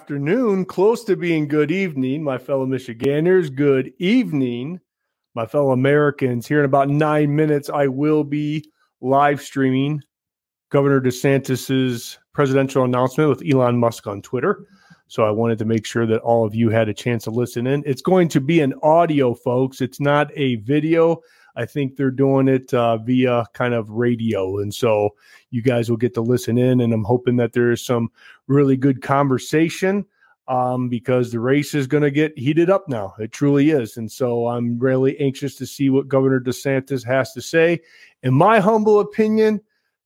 Afternoon, close to being good evening, my fellow Michiganders. Good evening, my fellow Americans. Here in about nine minutes, I will be live streaming Governor DeSantis's presidential announcement with Elon Musk on Twitter. So I wanted to make sure that all of you had a chance to listen in. It's going to be an audio, folks. It's not a video. I think they're doing it uh, via kind of radio. And so you guys will get to listen in. And I'm hoping that there is some really good conversation um, because the race is going to get heated up now. It truly is. And so I'm really anxious to see what Governor DeSantis has to say. In my humble opinion,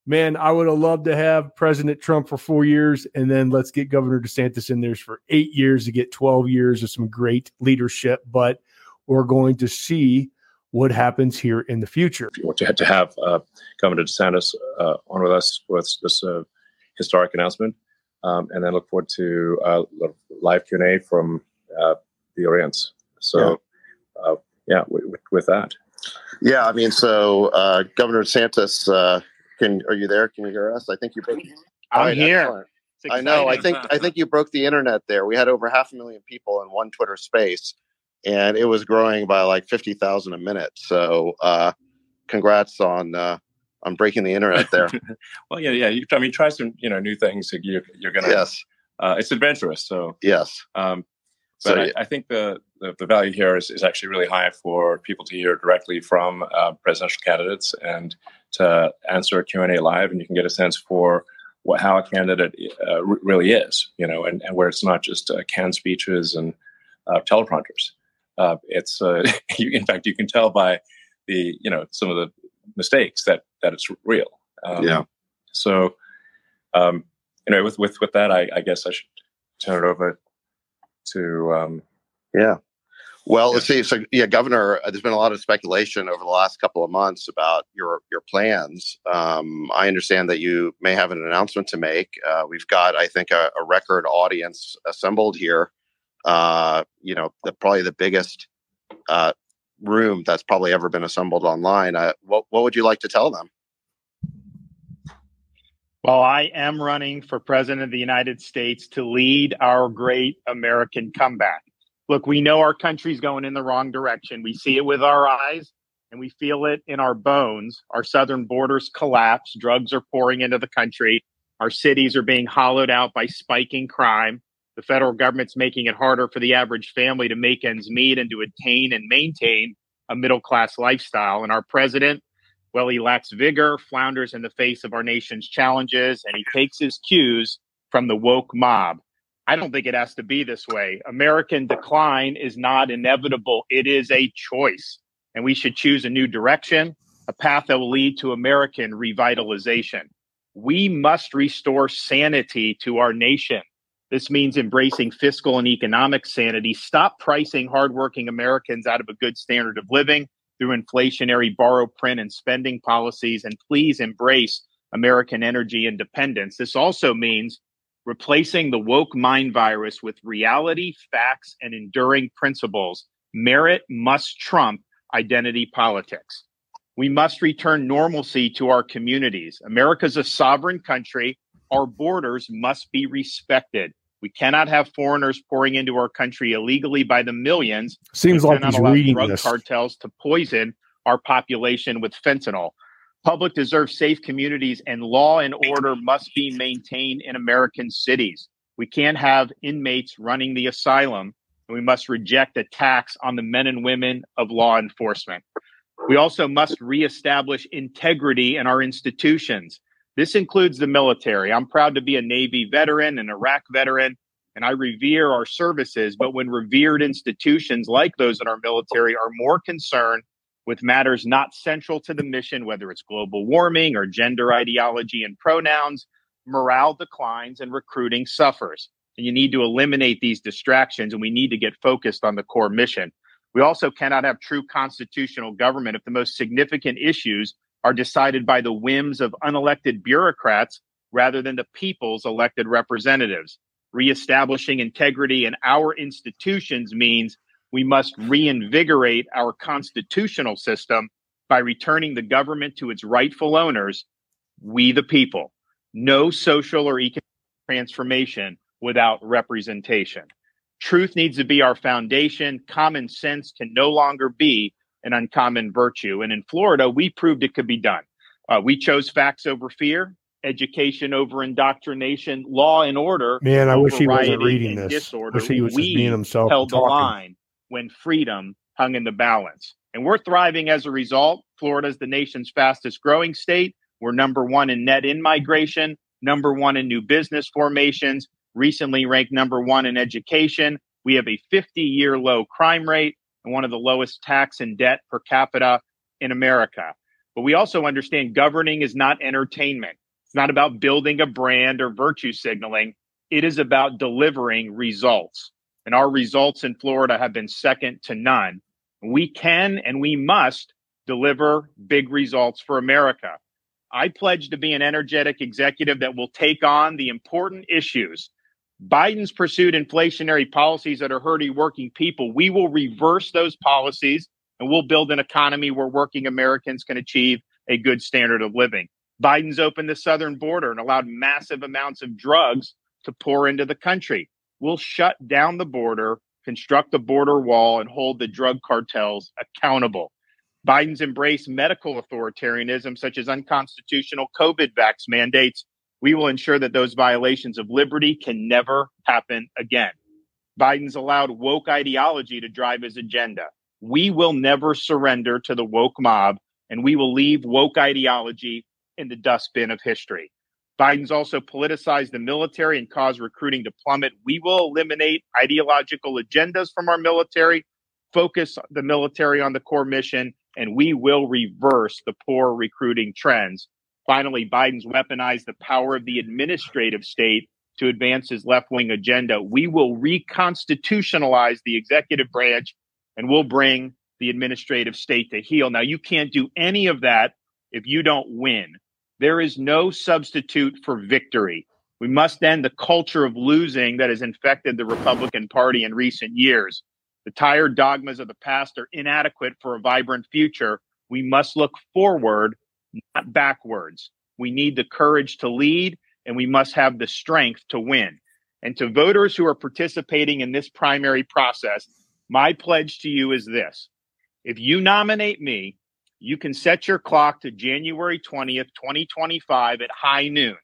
man, I would have loved to have President Trump for four years, and then let's get Governor DeSantis in there for eight years to get 12 years of some great leadership. But we're going to see what happens here in the future. If you want to, to have uh, Governor DeSantis uh, on with us with this uh, historic announcement, um, and then look forward to uh, live Q and A from uh, the audience. So, yeah, uh, yeah with, with, that. Yeah, I mean, so Governor DeSantis, can are you there? Can you hear us? I think you. Broke, I'm right, here. I know. I think I think you broke the internet there. We had over half a million people in one Twitter space and it was growing by like 50,000 a minute. So, uh, congrats on, uh, on breaking the internet there. well, yeah, yeah. You, I mean, try some, you know, new things. You're, you're going to, yes. Uh, it's adventurous. So, yes. Um, but so, I, I, think the, the, the, value here is, is actually really high for people to hear directly from uh, presidential candidates and to answer a Q&A live. And you can get a sense for what, how a candidate uh, r- really is, you know, and, and where it's not just uh, canned speeches and uh, teleprompters. Uh, it's uh, you, in fact you can tell by the you know some of the mistakes that that it's real. Um, yeah. So, um, know, with with with that, I, I guess I should turn it over to. Um, yeah. Well, let's see. So, yeah, Governor, uh, there's been a lot of speculation over the last couple of months about your your plans. Um, I understand that you may have an announcement to make. Uh, we've got, I think, a, a record audience assembled here uh, you know, the, probably the biggest uh, room that's probably ever been assembled online. Uh, what what would you like to tell them? Well, I am running for president of the United States to lead our great American comeback. Look, we know our country's going in the wrong direction. We see it with our eyes and we feel it in our bones. Our southern borders collapse, drugs are pouring into the country, our cities are being hollowed out by spiking crime. The federal government's making it harder for the average family to make ends meet and to attain and maintain a middle class lifestyle. And our president, well, he lacks vigor, flounders in the face of our nation's challenges, and he takes his cues from the woke mob. I don't think it has to be this way. American decline is not inevitable, it is a choice. And we should choose a new direction, a path that will lead to American revitalization. We must restore sanity to our nation. This means embracing fiscal and economic sanity. Stop pricing hardworking Americans out of a good standard of living through inflationary borrow, print, and spending policies. And please embrace American energy independence. This also means replacing the woke mind virus with reality, facts, and enduring principles. Merit must trump identity politics. We must return normalcy to our communities. America's a sovereign country. Our borders must be respected. We cannot have foreigners pouring into our country illegally by the millions. Seems we like he's reading drug this. cartels to poison our population with fentanyl. Public deserves safe communities, and law and order must be maintained in American cities. We can't have inmates running the asylum, and we must reject attacks on the men and women of law enforcement. We also must reestablish integrity in our institutions. This includes the military. I'm proud to be a Navy veteran, an Iraq veteran, and I revere our services. But when revered institutions like those in our military are more concerned with matters not central to the mission, whether it's global warming or gender ideology and pronouns, morale declines and recruiting suffers. And you need to eliminate these distractions and we need to get focused on the core mission. We also cannot have true constitutional government if the most significant issues are decided by the whims of unelected bureaucrats rather than the people's elected representatives. Reestablishing integrity in our institutions means we must reinvigorate our constitutional system by returning the government to its rightful owners, we the people. No social or economic transformation without representation. Truth needs to be our foundation. Common sense can no longer be an uncommon virtue. And in Florida, we proved it could be done. Uh, we chose facts over fear, education over indoctrination, law and order. Man, I wish he wasn't reading this. Disorder. Wish he was we being himself. Held the line when freedom hung in the balance, and we're thriving as a result. Florida is the nation's fastest growing state. We're number one in net in migration, number one in new business formations. Recently ranked number one in education. We have a 50 year low crime rate and one of the lowest tax and debt per capita in America. But we also understand governing is not entertainment. It's not about building a brand or virtue signaling. It is about delivering results. And our results in Florida have been second to none. We can and we must deliver big results for America. I pledge to be an energetic executive that will take on the important issues Biden's pursued inflationary policies that are hurting working people. We will reverse those policies and we'll build an economy where working Americans can achieve a good standard of living. Biden's opened the southern border and allowed massive amounts of drugs to pour into the country. We'll shut down the border, construct a border wall, and hold the drug cartels accountable. Biden's embraced medical authoritarianism, such as unconstitutional COVID vax mandates, we will ensure that those violations of liberty can never happen again. Biden's allowed woke ideology to drive his agenda. We will never surrender to the woke mob, and we will leave woke ideology in the dustbin of history. Biden's also politicized the military and caused recruiting to plummet. We will eliminate ideological agendas from our military, focus the military on the core mission, and we will reverse the poor recruiting trends Finally, Biden's weaponized the power of the administrative state to advance his left wing agenda. We will reconstitutionalize the executive branch and we'll bring the administrative state to heel. Now, you can't do any of that if you don't win. There is no substitute for victory. We must end the culture of losing that has infected the Republican Party in recent years. The tired dogmas of the past are inadequate for a vibrant future. We must look forward not backwards. We need the courage to lead and we must have the strength to win. And to voters who are participating in this primary process, my pledge to you is this. If you nominate me, you can set your clock to January 20th, 2025 at high noon,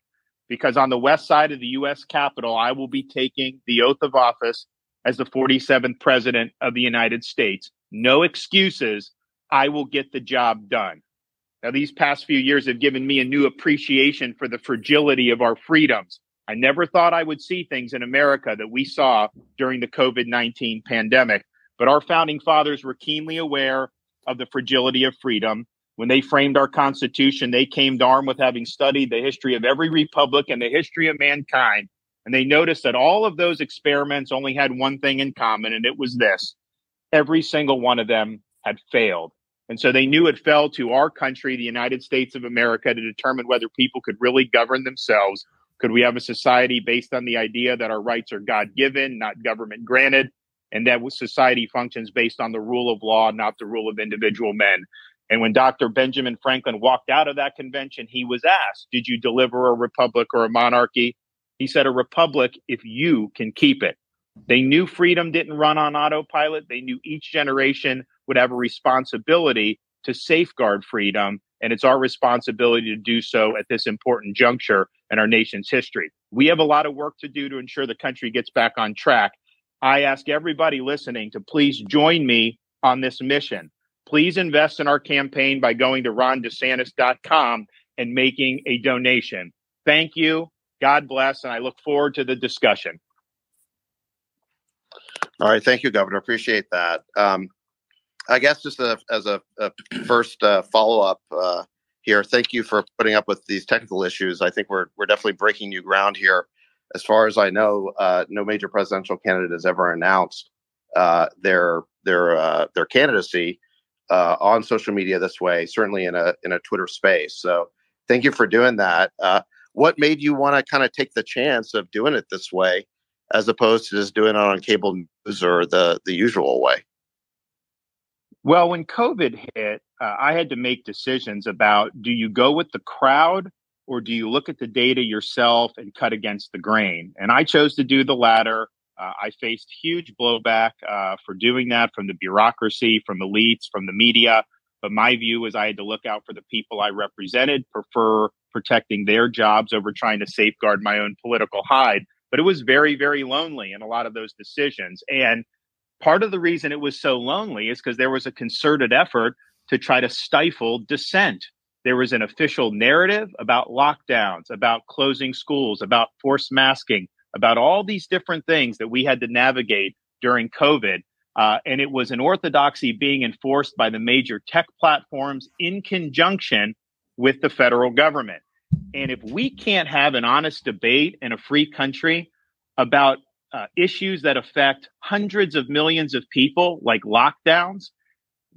because on the west side of the U.S. Capitol, I will be taking the oath of office as the 47th President of the United States. No excuses. I will get the job done. Now, these past few years have given me a new appreciation for the fragility of our freedoms. I never thought I would see things in America that we saw during the COVID 19 pandemic, but our founding fathers were keenly aware of the fragility of freedom. When they framed our Constitution, they came armed with having studied the history of every republic and the history of mankind. And they noticed that all of those experiments only had one thing in common, and it was this every single one of them had failed. And so they knew it fell to our country, the United States of America, to determine whether people could really govern themselves. Could we have a society based on the idea that our rights are God given, not government granted, and that society functions based on the rule of law, not the rule of individual men? And when Dr. Benjamin Franklin walked out of that convention, he was asked, Did you deliver a republic or a monarchy? He said, A republic if you can keep it. They knew freedom didn't run on autopilot. They knew each generation would have a responsibility to safeguard freedom. And it's our responsibility to do so at this important juncture in our nation's history. We have a lot of work to do to ensure the country gets back on track. I ask everybody listening to please join me on this mission. Please invest in our campaign by going to rondesantis.com and making a donation. Thank you. God bless. And I look forward to the discussion. All right. Thank you, Governor. Appreciate that. Um, I guess just a, as a, a first uh, follow up uh, here, thank you for putting up with these technical issues. I think we're we're definitely breaking new ground here. As far as I know, uh, no major presidential candidate has ever announced uh, their their uh, their candidacy uh, on social media this way. Certainly in a in a Twitter space. So thank you for doing that. what made you want to kind of take the chance of doing it this way, as opposed to just doing it on cable news or the the usual way? Well, when COVID hit, uh, I had to make decisions about do you go with the crowd or do you look at the data yourself and cut against the grain? And I chose to do the latter. Uh, I faced huge blowback uh, for doing that from the bureaucracy, from elites, from the media. But my view was I had to look out for the people I represented, prefer protecting their jobs over trying to safeguard my own political hide. But it was very, very lonely in a lot of those decisions. And part of the reason it was so lonely is because there was a concerted effort to try to stifle dissent there was an official narrative about lockdowns, about closing schools, about forced masking, about all these different things that we had to navigate during COVID. Uh, and it was an orthodoxy being enforced by the major tech platforms in conjunction with the federal government. And if we can't have an honest debate in a free country about uh, issues that affect hundreds of millions of people, like lockdowns,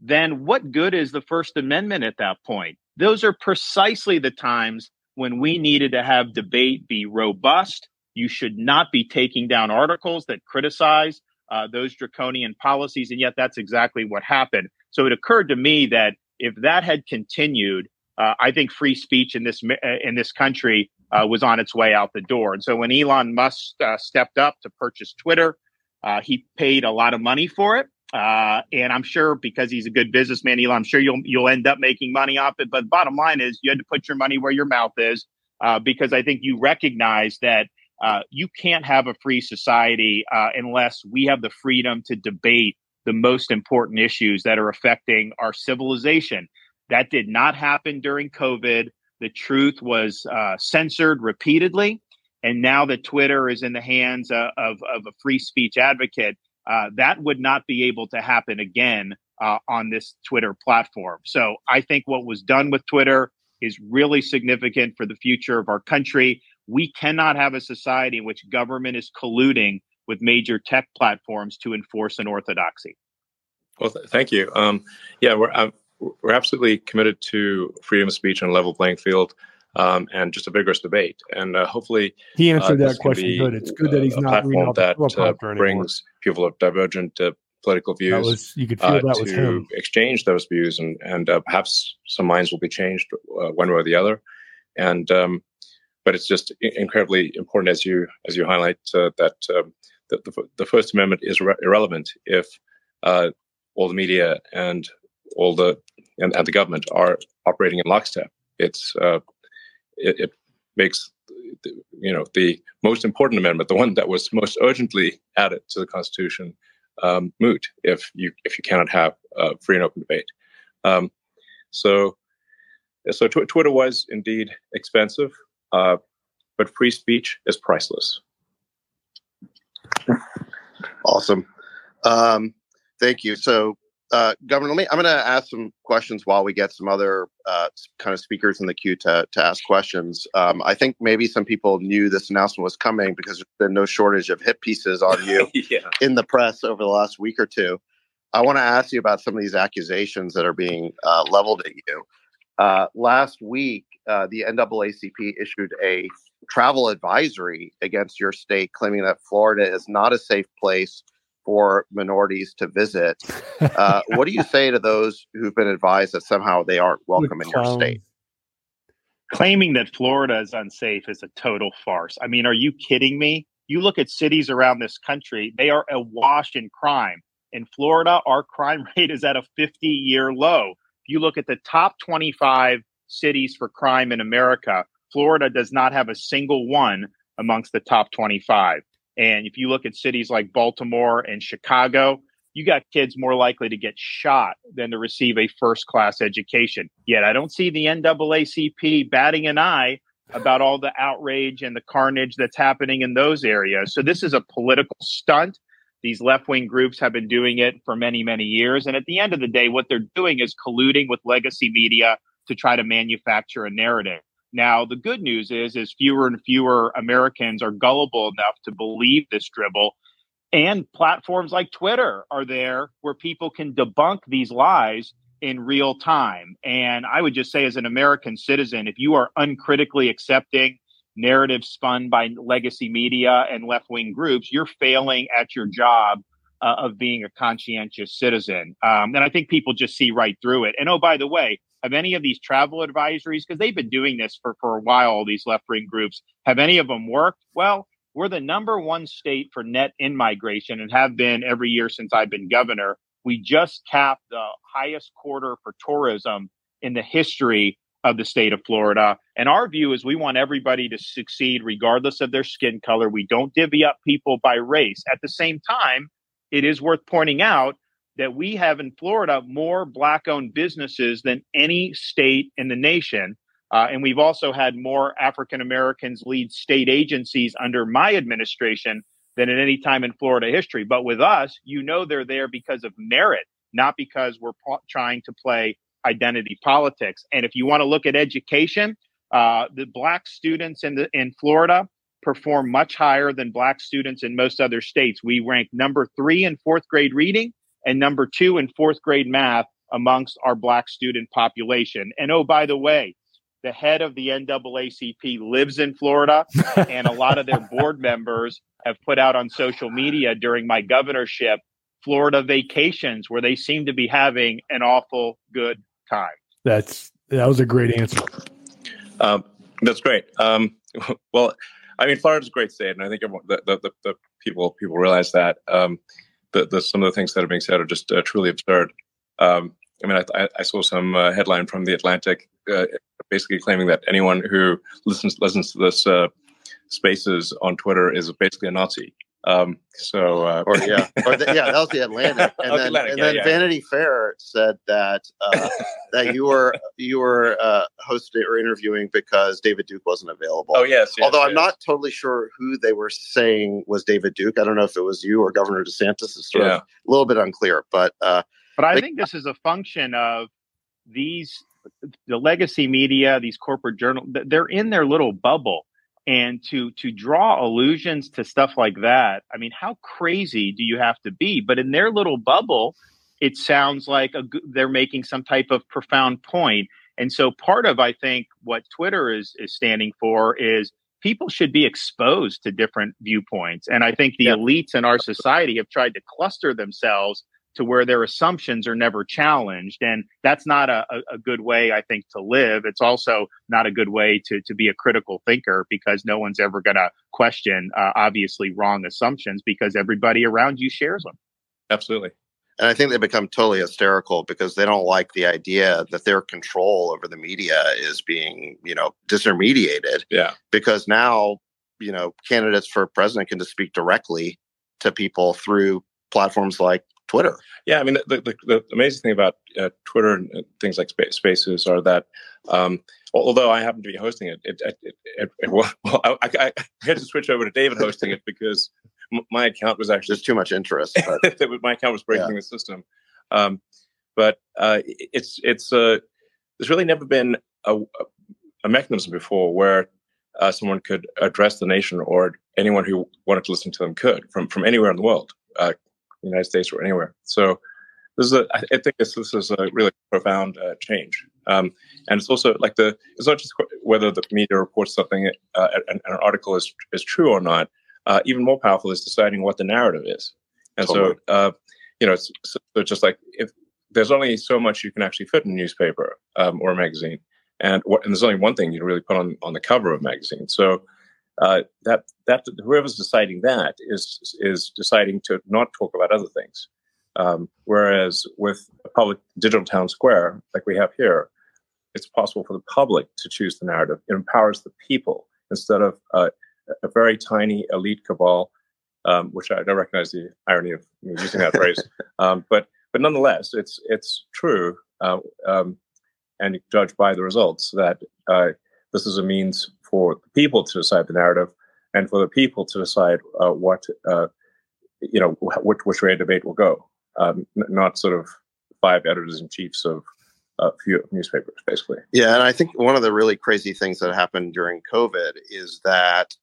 then what good is the First Amendment at that point? Those are precisely the times when we needed to have debate be robust. You should not be taking down articles that criticize uh, those draconian policies. And yet that's exactly what happened. So it occurred to me that if that had continued, uh, I think free speech in this uh, in this country uh, was on its way out the door. And so when Elon Musk uh, stepped up to purchase Twitter, uh, he paid a lot of money for it. Uh, and I'm sure because he's a good businessman, Elon, I'm sure you'll you'll end up making money off it. But bottom line is, you had to put your money where your mouth is, uh, because I think you recognize that uh, you can't have a free society unless we have the freedom to debate the most important issues that are affecting our civilization. That did not happen during COVID. The truth was uh, censored repeatedly. And now that Twitter is in the hands uh, of, of a free speech advocate, uh, that would not be able to happen again uh, on this Twitter platform. So I think what was done with Twitter is really significant for the future of our country. We cannot have a society in which government is colluding with major tech platforms to enforce an orthodoxy. Well, th- thank you. Um, yeah, we're uh, we're absolutely committed to freedom of speech and a level playing field um, and just a vigorous debate. And uh, hopefully, he answered uh, that question good. It's good that he's not platform that uh, brings people of divergent uh, political views. Was, you could feel uh, that to was him. exchange those views, and and uh, perhaps some minds will be changed one way or the other. And um, but it's just incredibly important, as you as you highlight, that um, the, the, the First Amendment is re- irrelevant if all the media and all the and, and the government are operating in lockstep. It's uh, it, it makes you know the most important amendment, the one that was most urgently added to the Constitution, um, moot if you if you cannot have free and open debate. Um, so, so tw- Twitter was indeed expensive, uh, but free speech is priceless. Awesome. Um, thank you. So, uh, Governor, let me. I'm going to ask some questions while we get some other uh, kind of speakers in the queue to to ask questions. Um, I think maybe some people knew this announcement was coming because there's been no shortage of hit pieces on you yeah. in the press over the last week or two. I want to ask you about some of these accusations that are being uh, leveled at you. Uh, last week, uh, the NAACP issued a travel advisory against your state, claiming that Florida is not a safe place for minorities to visit. Uh, what do you say to those who've been advised that somehow they aren't welcome in your state? Claiming that Florida is unsafe is a total farce. I mean, are you kidding me? You look at cities around this country, they are awash in crime. In Florida, our crime rate is at a 50 year low. If you look at the top 25 cities for crime in America, Florida does not have a single one amongst the top 25. And if you look at cities like Baltimore and Chicago, you got kids more likely to get shot than to receive a first class education. Yet I don't see the NAACP batting an eye about all the outrage and the carnage that's happening in those areas. So this is a political stunt. These left wing groups have been doing it for many, many years. And at the end of the day, what they're doing is colluding with legacy media to try to manufacture a narrative. Now, the good news is, is fewer and fewer Americans are gullible enough to believe this dribble. And platforms like Twitter are there where people can debunk these lies in real time. And I would just say, as an American citizen, if you are uncritically accepting narratives spun by legacy media and left wing groups, you're failing at your job uh, of being a conscientious citizen. Um, and I think people just see right through it. And oh, by the way, have any of these travel advisories, because they've been doing this for, for a while, all these left wing groups, have any of them worked? Well, we're the number one state for net in migration and have been every year since I've been governor. We just capped the highest quarter for tourism in the history of the state of Florida. And our view is we want everybody to succeed regardless of their skin color. We don't divvy up people by race. At the same time, it is worth pointing out that we have in Florida more black owned businesses than any state in the nation. Uh, and we've also had more African Americans lead state agencies under my administration than at any time in Florida history. But with us, you know they're there because of merit, not because we're trying to play identity politics. And if you want to look at education, uh, the black students in the in Florida perform much higher than black students in most other states. We rank number three in fourth grade reading and number two in fourth grade math amongst our black student population. And oh, by the way, the head of the NAACP lives in Florida, and a lot of their board members have put out on social media during my governorship Florida vacations where they seem to be having an awful good time. That's that was a great answer. Um, that's great. Um, well, I mean, Florida's a great state, and I think everyone, the, the, the people people realize that. Um, the, the, some of the things that are being said are just uh, truly absurd. Um, I mean, I, I, saw some uh, headline from the Atlantic uh, basically claiming that anyone who listens listens to this uh, spaces on Twitter is basically a Nazi. Um, so, uh, or yeah, or the, yeah, that was the Atlantic, and then, Atlantic, and yeah, then yeah. Vanity Fair said that uh, that you were you were uh, hosting or interviewing because David Duke wasn't available. Oh yes, yes although yes. I'm not totally sure who they were saying was David Duke. I don't know if it was you or Governor DeSantis. It's sort yeah. of a little bit unclear, but uh, but I think this is a function of these the legacy media, these corporate journals. They're in their little bubble and to to draw allusions to stuff like that i mean how crazy do you have to be? But in their little bubble it sounds like a, they're making some type of profound point. And so part of i think what twitter is is standing for is people should be exposed to different viewpoints. And i think the yeah. elites in our society have tried to cluster themselves to where their assumptions are never challenged. And that's not a, a, good way, I think, to live. It's also not a good way to, to be a critical thinker because no one's ever going to question uh, obviously wrong assumptions because everybody around you shares them. Absolutely. And I think they become totally hysterical because they don't like the idea that their control over the media is being, you know, disintermediated. Yeah. Because now, you know, candidates for president can just speak directly to people through platforms like Twitter. Yeah, I mean, the, the, the amazing thing about uh, Twitter and things like Spaces are that, um, although I happen to be hosting it, it, it, it, it well, I, I, had to switch over to David hosting it because my account was actually there's too much interest. But... my account was breaking yeah. the system. Um, but uh, it's it's uh, there's really never been a, a mechanism before where uh, someone could address the nation or anyone who wanted to listen to them could from from anywhere in the world. Uh, the United States or anywhere. So this is a, I think this, this is a really profound uh, change. Um, and it's also like the, it's not just whether the media reports something, uh, an, an, article is, is true or not. Uh, even more powerful is deciding what the narrative is. And totally. so, uh, you know, it's, it's, just like if there's only so much you can actually fit in a newspaper um, or a magazine. And, what, and there's only one thing you can really put on, on the cover of a magazine. So uh, that that whoever's deciding that is is deciding to not talk about other things. Um, whereas with a public digital town square like we have here, it's possible for the public to choose the narrative. It empowers the people instead of uh, a very tiny elite cabal, um, which I don't recognize the irony of using that phrase. Um, but but nonetheless, it's it's true, uh, um, and judged by the results that uh, this is a means for the people to decide the narrative and for the people to decide uh, what uh, you know which which way a debate will go, um, not sort of five editors in chiefs of a few newspapers, basically. Yeah, and I think one of the really crazy things that happened during COVID is that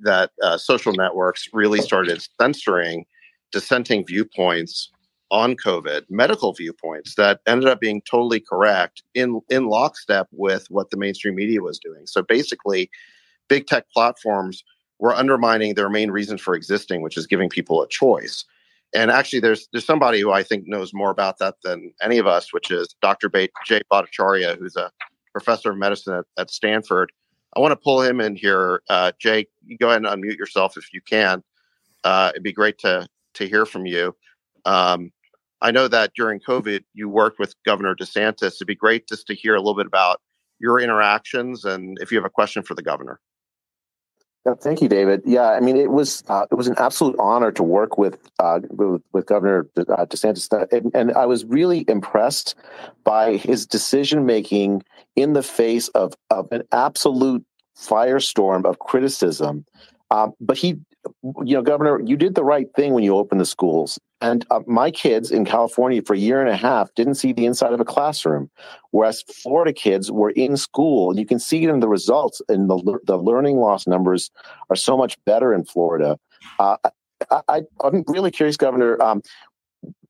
that uh, social networks really started censoring dissenting viewpoints on COVID, medical viewpoints that ended up being totally correct in in lockstep with what the mainstream media was doing. So basically, big tech platforms were undermining their main reason for existing, which is giving people a choice. And actually, there's there's somebody who I think knows more about that than any of us, which is Dr. Jay Bhattacharya, who's a professor of medicine at, at Stanford. I want to pull him in here. Uh, Jay, you go ahead and unmute yourself if you can. Uh, it'd be great to to hear from you. Um, I know that during COVID, you worked with Governor DeSantis. It'd be great just to hear a little bit about your interactions and if you have a question for the governor. Yeah, thank you, David. Yeah, I mean, it was uh, it was an absolute honor to work with uh, with, with, Governor uh, DeSantis, and, and, I was really impressed by his decision making in the face of of an absolute firestorm of criticism. Um, but he you know, Governor, you did the right thing when you opened the schools. And uh, my kids in California for a year and a half didn't see the inside of a classroom, whereas Florida kids were in school. You can see it in the results, and the the learning loss numbers are so much better in Florida. Uh, I, am really curious, Governor. Um,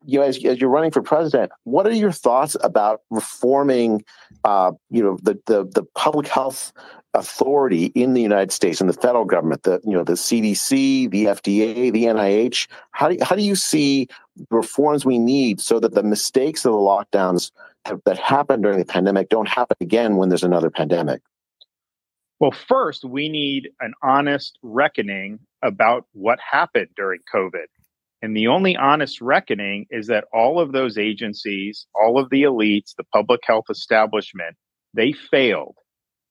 you know, as, as, you're running for president, what are your thoughts about reforming, uh, you know, the, the the public health authority in the United States and the federal government, the you know the CDC, the FDA, the NIH. How do how do you see reforms we need so that the mistakes of the lockdowns have, that happened during the pandemic don't happen again when there's another pandemic? Well, first, we need an honest reckoning about what happened during COVID. And the only honest reckoning is that all of those agencies, all of the elites, the public health establishment, they failed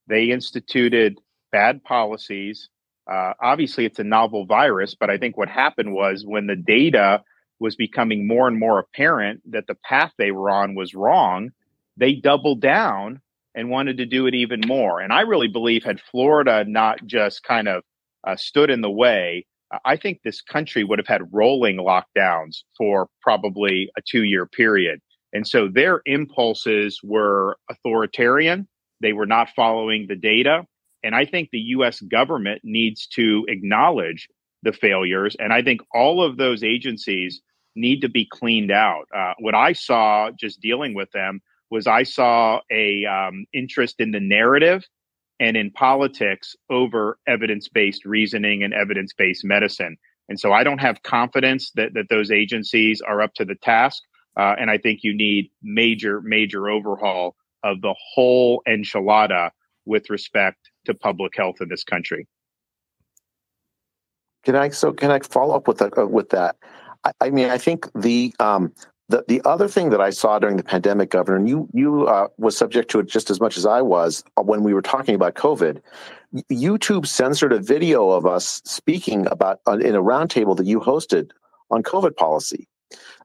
they instituted bad policies. Uh, obviously, it's a novel virus, but I think what happened was when the data was becoming more and more apparent that the path they were on was wrong, they doubled down and wanted to do it even more. And I really believe had Florida not just kind of uh, stood in the way, I think this country would have had rolling lockdowns for probably a two year period. And so their impulses were authoritarian. They were not following the data. And I think the US government needs to acknowledge the failures. And I think all of those agencies need to be cleaned out. Uh, what I saw just dealing with them was I saw a um, interest in the narrative and in politics over evidence-based reasoning and evidence-based medicine. And so I don't have confidence that, that those agencies are up to the task. Uh, and I think you need major, major overhaul of the whole enchilada with respect to public health in this country. Can I so can I follow up with that? Uh, with that, I, I, mean, I think the um, the the other thing that I saw during the pandemic, Governor, and you you uh, was subject to it just as much as I was uh, when we were talking about COVID. YouTube censored a video of us speaking about uh, in a roundtable that you hosted on COVID policy.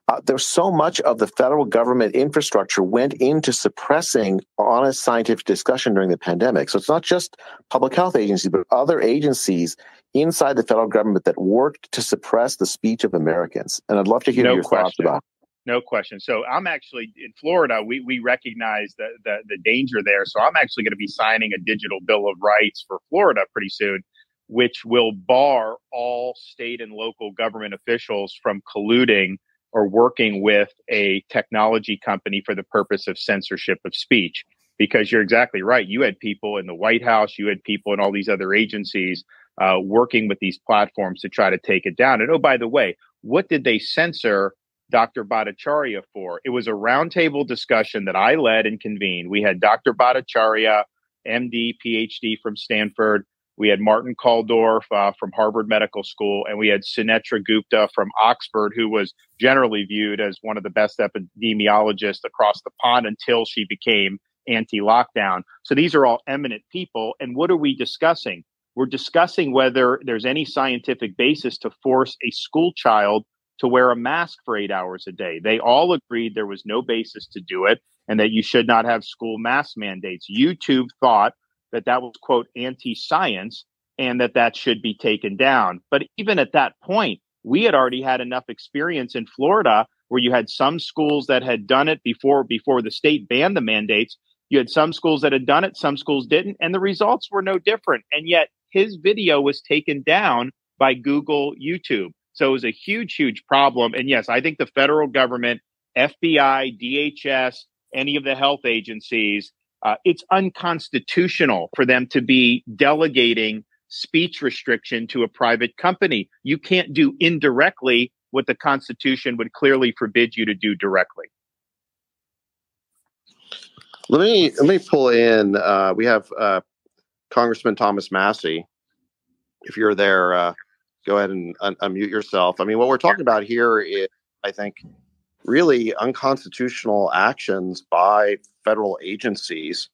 Uh, there's so much of the federal government infrastructure went into suppressing honest scientific discussion during the pandemic. So it's not just public health agencies, but other agencies inside the federal government that worked to suppress the speech of Americans. And I'd love to hear no your question. thoughts about. No question. So I'm actually in Florida. We we recognize the, the the danger there. So I'm actually going to be signing a digital bill of rights for Florida pretty soon, which will bar all state and local government officials from colluding or working with a technology company for the purpose of censorship of speech. Because you're exactly right. You had people in the White House, you had people in all these other agencies uh, working with these platforms to try to take it down. And oh, by the way, what did they censor Dr. Bhattacharya for? It was a roundtable discussion that I led and convened. We had Dr. Bhattacharya, MD, PhD from Stanford. We had Martin Kulldorff uh, from Harvard Medical School, and we had Sunetra Gupta from Oxford, who was generally viewed as one of the best epidemiologists across the pond until she became anti lockdown. So these are all eminent people. And what are we discussing? We're discussing whether there's any scientific basis to force a school child to wear a mask for eight hours a day. They all agreed there was no basis to do it and that you should not have school mask mandates. YouTube thought that that was quote anti-science and that that should be taken down. But even at that point we had already had enough experience in Florida where you had some schools that had done it before before the state banned the mandates. You had some schools that had done it some schools didn't and the results were no different. And yet his video was taken down by Google YouTube. So it was a huge huge problem. And yes i think the federal government FBI DHS any of the health agencies uh, it's unconstitutional for them to be delegating speech restriction to a private company. You can't do indirectly what the Constitution would clearly forbid you to do directly. Let me let me pull in. Uh, we have uh, Congressman Thomas Massie. If you're there, uh, go ahead and un- unmute yourself. I mean, what we're talking about here is, I think, really unconstitutional actions by federal agencies.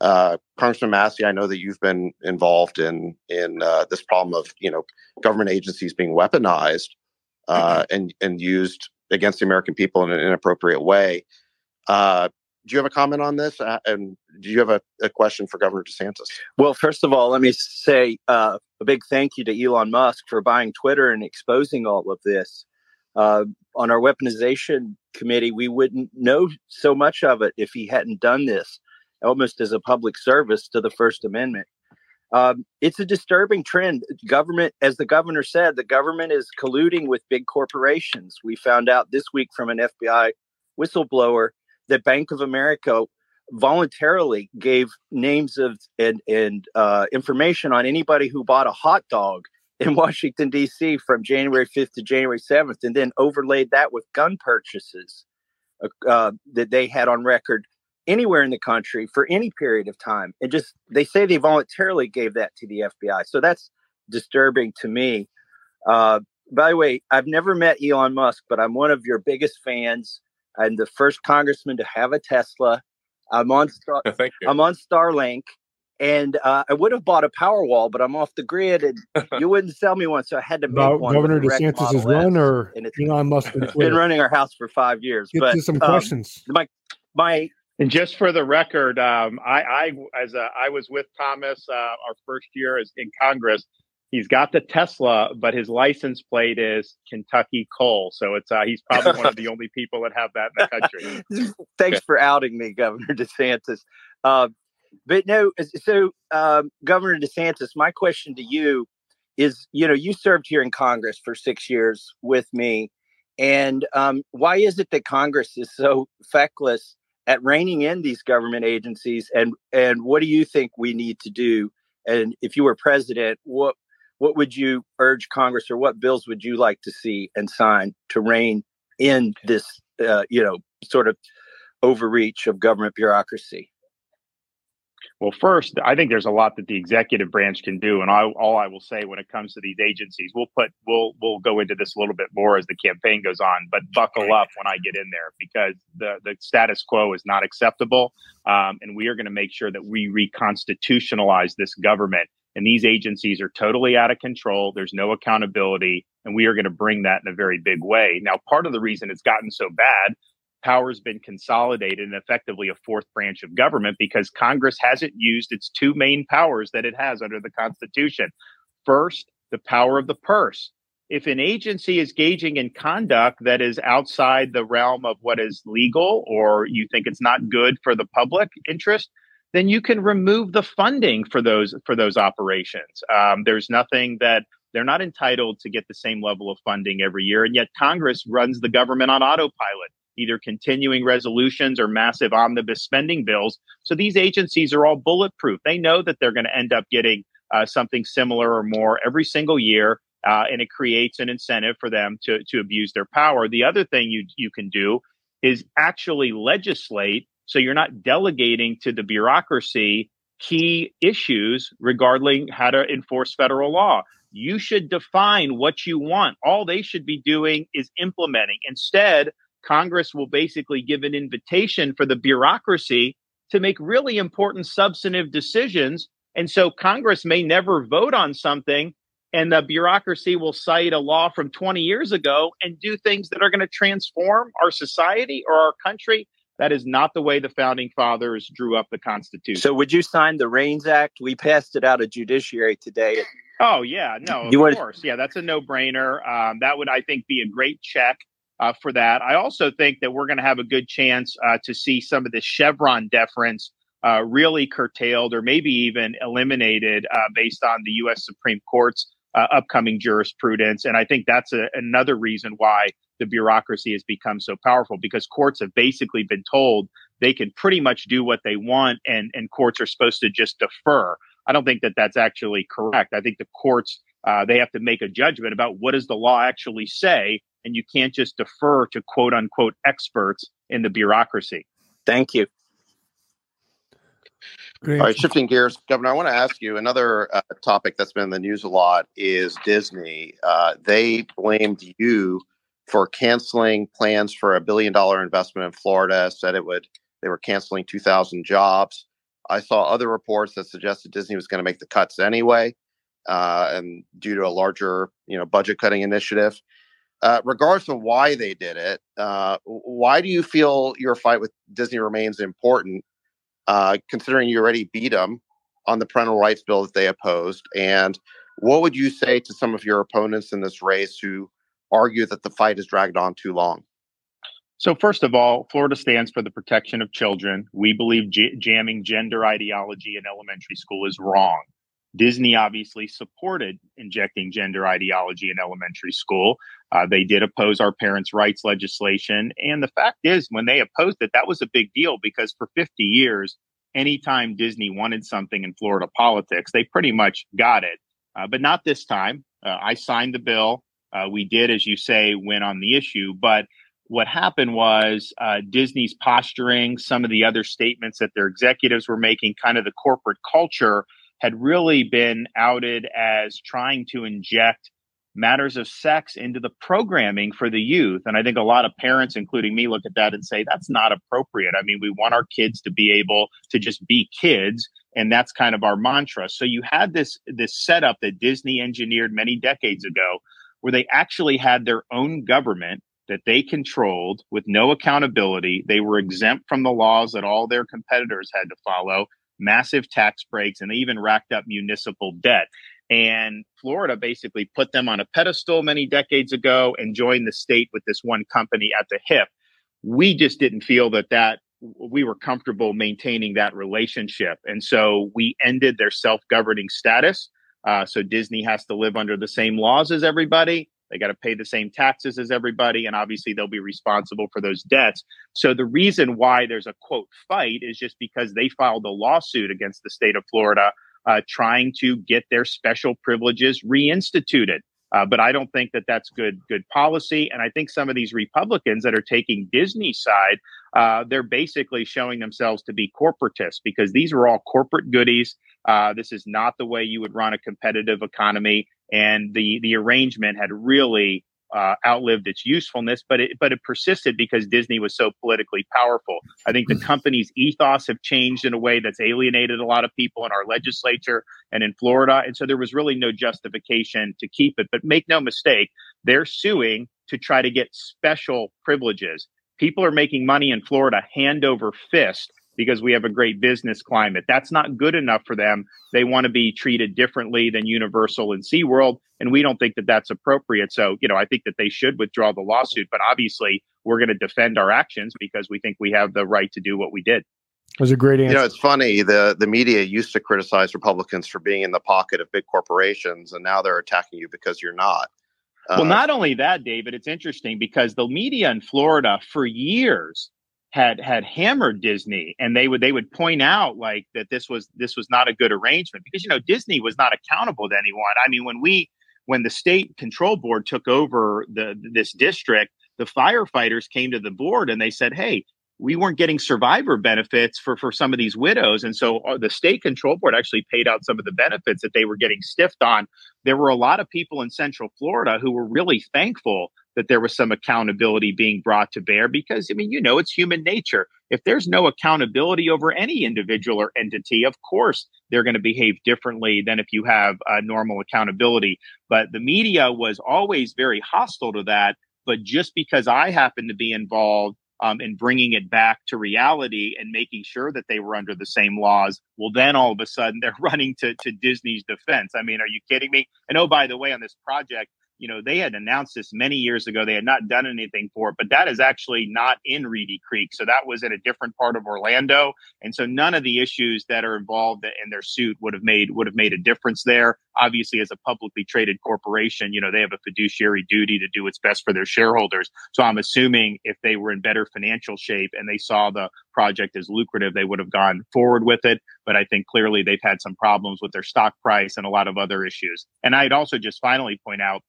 Uh, Congressman Massie, I know that you've been involved in in uh, this problem of you know government agencies being weaponized uh, mm-hmm. and and used against the American people in an inappropriate way. Uh, do you have a comment on this? Uh, and do you have a, a, question for Governor DeSantis? Well, first of all, let me say uh, a big thank you to Elon Musk for buying Twitter and exposing all of this. Uh, on our weaponization committee, we wouldn't know so much of it if he hadn't done this, almost as a public service to the First Amendment. Um, it's a disturbing trend. Government, as the governor said, the government is colluding with big corporations. We found out this week from an FBI whistleblower that Bank of America voluntarily gave names of and, and uh, information on anybody who bought a hot dog in Washington, D.C. from January 5th to January 7th, and then overlaid that with gun purchases uh, uh, that they had on record anywhere in the country for any period of time. And just they say they voluntarily gave that to the FBI. So that's disturbing to me. Uh, by the way, I've never met Elon Musk, but I'm one of your biggest fans. I'm the first congressman to have a Tesla. I'm on Star- Thank you. I'm on Starlink, and uh, I would have bought a Powerwall, but I'm off the grid, and you wouldn't sell me one, so I had to make About one. Governor DeSantis' run, or and it's, Elon Musk? been running our house for five years. Get but to some um, questions. My my and just for the record, um, I, I as a, I was with Thomas uh, our first year as in Congress. He's got the Tesla, but his license plate is Kentucky Coal. So it's uh, he's probably one of the only people that have that in the country. Thanks okay. for outing me, Governor DeSantis. Uh, but no, so um, Governor DeSantis, my question to you is: you know, you served here in Congress for six years with me, and um, why is it that Congress is so feckless at reining in these government agencies? And and what do you think we need to do? And if you were president, what what would you urge Congress, or what bills would you like to see and sign to rein in this, uh, you know, sort of overreach of government bureaucracy? Well, first, I think there's a lot that the executive branch can do, and I, all I will say when it comes to these agencies, we'll put we'll we'll go into this a little bit more as the campaign goes on. But buckle up when I get in there because the the status quo is not acceptable, um, and we are going to make sure that we reconstitutionalize this government. And these agencies are totally out of control. There's no accountability, and we are going to bring that in a very big way. Now, part of the reason it's gotten so bad power has been consolidated and effectively a fourth branch of government because Congress hasn't used its two main powers that it has under the Constitution. First, the power of the purse. If an agency is gauging in conduct that is outside the realm of what is legal or you think it's not good for the public interest, then you can remove the funding for those for those operations. Um, there's nothing that they're not entitled to get the same level of funding every year, and yet Congress runs the government on autopilot either continuing resolutions or massive omnibus spending bills. So these agencies are all bulletproof. They know that they're going to end up getting uh, something similar or more every single year. Uh, and it creates an incentive for them to, to abuse their power. The other thing you, you can do is actually legislate so you're not delegating to the bureaucracy key issues regarding how to enforce federal law. You should define what you want. All they should be doing is implementing. Instead, Congress will basically give an invitation for the bureaucracy to make really important substantive decisions. And so Congress may never vote on something, and the bureaucracy will cite a law from 20 years ago and do things that are going to transform our society or our country. That is not the way the founding fathers drew up the Constitution. So, would you sign the REINS Act? We passed it out of judiciary today. Oh yeah, no, you of course, yeah, that's a no-brainer. Um, that would, I think, be a great check uh, for that. I also think that we're going to have a good chance uh, to see some of the Chevron deference uh, really curtailed or maybe even eliminated uh, based on the U.S. Supreme Court's uh, upcoming jurisprudence. And I think that's a, another reason why the bureaucracy has become so powerful because courts have basically been told they can pretty much do what they want and, and courts are supposed to just defer. I don't think that that's actually correct. I think the courts, uh, they have to make a judgment about what does the law actually say and you can't just defer to quote unquote experts in the bureaucracy. Thank you. Great. All right, shifting gears, Governor, I want to ask you another uh, topic that's been in the news a lot is Disney. Uh, they blamed you for canceling plans for a billion dollar investment in Florida, said it would they were canceling 2,000 jobs. I saw other reports that suggested Disney was going to make the cuts anyway, uh, and due to a larger, you know, budget cutting initiative. Uh, regardless of why they did it, uh, why do you feel your fight with Disney remains important, uh, considering you already beat them on the parental rights bill that they opposed? And what would you say to some of your opponents in this race who argue that the fight has dragged on too long? So, first of all, Florida stands for the protection of children. We believe jamming gender ideology in elementary school is wrong. Disney obviously supported injecting gender ideology in elementary school. Uh, they did oppose our parents' rights legislation. And the fact is, when they opposed it, that was a big deal because for 50 years, anytime Disney wanted something in Florida politics, they pretty much got it. Uh, but not this time. Uh, I signed the bill. Uh, we did, as you say, win on the issue. But what happened was uh, Disney's posturing, some of the other statements that their executives were making, kind of the corporate culture had really been outed as trying to inject matters of sex into the programming for the youth. And I think a lot of parents, including me, look at that and say, that's not appropriate. I mean, we want our kids to be able to just be kids. And that's kind of our mantra. So you had this, this setup that Disney engineered many decades ago where they actually had their own government that they controlled with no accountability. They were exempt from the laws that all their competitors had to follow, massive tax breaks, and they even racked up municipal debt. And Florida basically put them on a pedestal many decades ago and joined the state with this one company at the hip. We just didn't feel that that we were comfortable maintaining that relationship. And so we ended their self governing status. Uh, so Disney has to live under the same laws as everybody. They got to pay the same taxes as everybody. And obviously, they'll be responsible for those debts. So, the reason why there's a quote fight is just because they filed a lawsuit against the state of Florida uh, trying to get their special privileges reinstituted. Uh, but I don't think that that's good good policy. And I think some of these Republicans that are taking Disney's side, uh, they're basically showing themselves to be corporatists because these are all corporate goodies. Uh, this is not the way you would run a competitive economy and the the arrangement had really uh, outlived its usefulness, but it but it persisted because Disney was so politically powerful. I think the mm. company's ethos have changed in a way that's alienated a lot of people in our legislature and in Florida, and so there was really no justification to keep it. But make no mistake, they're suing to try to get special privileges. People are making money in Florida hand over fist because we have a great business climate. That's not good enough for them. They want to be treated differently than Universal and SeaWorld. And we don't think that that's appropriate. So, you know, I think that they should withdraw the lawsuit. But obviously, we're going to defend our actions because we think we have the right to do what we did. It was a great answer. You know, it's funny. The the media used to criticize Republicans for being in the pocket of big corporations, and now they're attacking you because you're not. Uh, well, not only that, David, it's interesting because the media in Florida for years had had hammered Disney and they would they would point out like that this was this was not a good arrangement because you know Disney was not accountable to anyone. I mean when we when the state control board took over the this district, the firefighters came to the board and they said, "Hey, we weren't getting survivor benefits for for some of these widows and so uh, the state control board actually paid out some of the benefits that they were getting stiffed on there were a lot of people in central florida who were really thankful that there was some accountability being brought to bear because i mean you know it's human nature if there's no accountability over any individual or entity of course they're going to behave differently than if you have uh, normal accountability but the media was always very hostile to that but just because i happen to be involved um, bringing it back to reality and making sure that they were under the same laws. Well, then all of a sudden they're running to, to Disney's defense. I mean, are you kidding me? And oh, by the way, on this project, you know, they had announced this many years ago. They had not done anything for it, but that is actually not in Reedy Creek. So that was in a different part of Orlando. And so none of the issues that are involved in their suit would have made would have made a difference there. Obviously, as a publicly traded corporation, you know, they have a fiduciary duty to do what's best for their shareholders. So I'm assuming if they were in better financial shape and they saw the project as lucrative, they would have gone forward with it. But I think clearly they've had some problems with their stock price and a lot of other issues. And I'd also just finally point out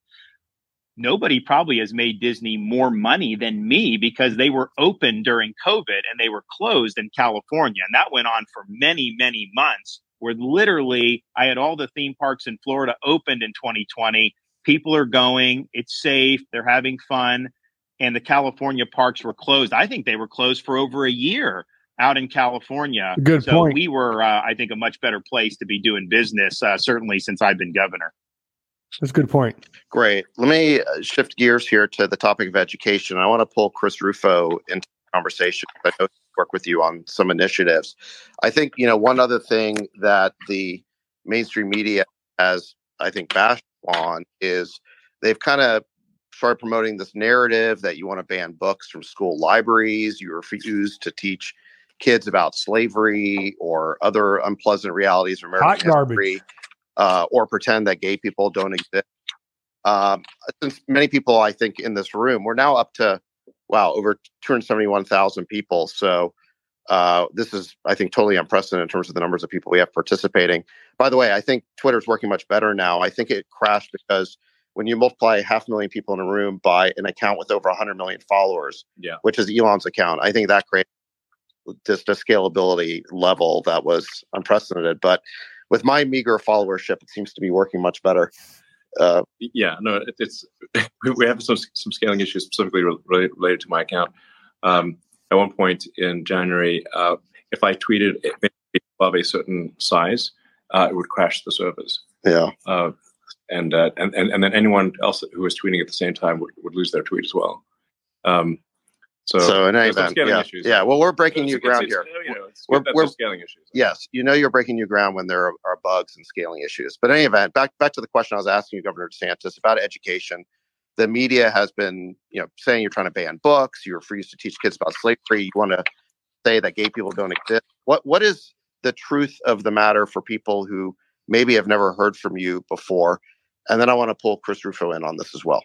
nobody probably has made Disney more money than me because they were open during COVID and they were closed in California. And that went on for many, many months where literally I had all the theme parks in Florida opened in 2020. People are going, it's safe, they're having fun. And the California parks were closed. I think they were closed for over a year out in California. Good so point. We were, uh, I think, a much better place to be doing business, uh, certainly since I've been governor. That's a good point. Great. Let me uh, shift gears here to the topic of education. I want to pull Chris Rufo into the conversation. I know work with you on some initiatives. I think you know one other thing that the mainstream media has, I think, bashed on is they've kind of started promoting this narrative that you want to ban books from school libraries. You refuse to teach kids about slavery or other unpleasant realities of American Hot history. garbage. Uh, or pretend that gay people don't exist. Um, since many people, I think, in this room, we're now up to wow over 271,000 people. So uh, this is, I think, totally unprecedented in terms of the numbers of people we have participating. By the way, I think Twitter's working much better now. I think it crashed because when you multiply half a million people in a room by an account with over 100 million followers, Yeah. which is Elon's account, I think that creates just a scalability level that was unprecedented. But with my meager followership, it seems to be working much better. Uh, Yeah, no, it, it's we- have some some scaling issues specifically re- related, related to my account. Um, at one point in January, uh, if I tweeted above a certain size, uh, it would crash the servers, yeah. uh, and, uh, and and and then anyone else who was tweeting at the same time would, would lose their tweet as well. Um, so, So, in any event, yeah, issues. yeah. Well, we're breaking new ground it's, here. uh, you know, We're- we're- scaling issues. Yes, you know you're breaking new ground when there are, are bugs and scaling issues. But in any event, back back to the question I was asking you, Governor DeSantis, about education. The media has been, you know, saying you're trying to ban books, you refuse to teach kids about slavery, you want to say that gay people don't exist. What what is the truth of the matter for people who maybe have never heard from you before? And then I want to pull Chris Rufo in on this as well.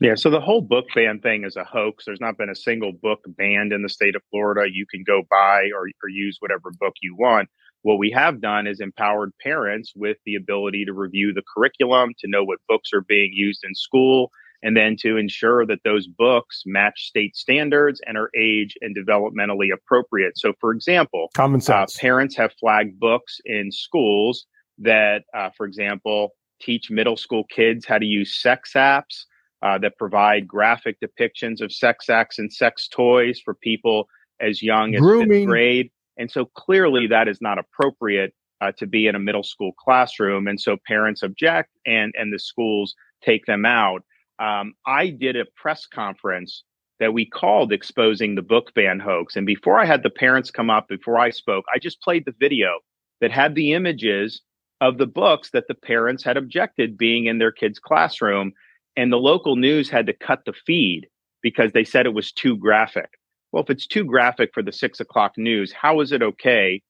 Yeah, so the whole book ban thing is a hoax. There's not been a single book banned in the state of Florida. You can go buy or, or use whatever book you want. What we have done is empowered parents with the ability to review the curriculum, to know what books are being used in school, and then to ensure that those books match state standards and are age and developmentally appropriate. So, for example, Common uh, sense. parents have flagged books in schools that, uh, for example, teach middle school kids how to use sex apps uh, that provide graphic depictions of sex acts and sex toys for people as young as Grooming. fifth grade. And so clearly that is not appropriate uh, to be in a middle school classroom. And so parents object and, and the schools take them out. Um, I did a press conference that we called exposing the book ban hoax. And before I had the parents come up, before I spoke, I just played the video that had the images of the books that the parents had objected being in their kids' classroom. And the local news had to cut the feed because they said it was too graphic. Well, if it's too graphic for the six o'clock news, how is it okay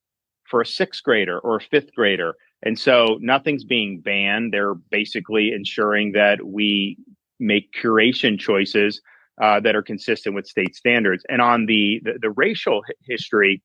for a sixth grader or a fifth grader? And so nothing's being banned. They're basically ensuring that we make curation choices uh, that are consistent with state standards. And on the the, the racial hi- history,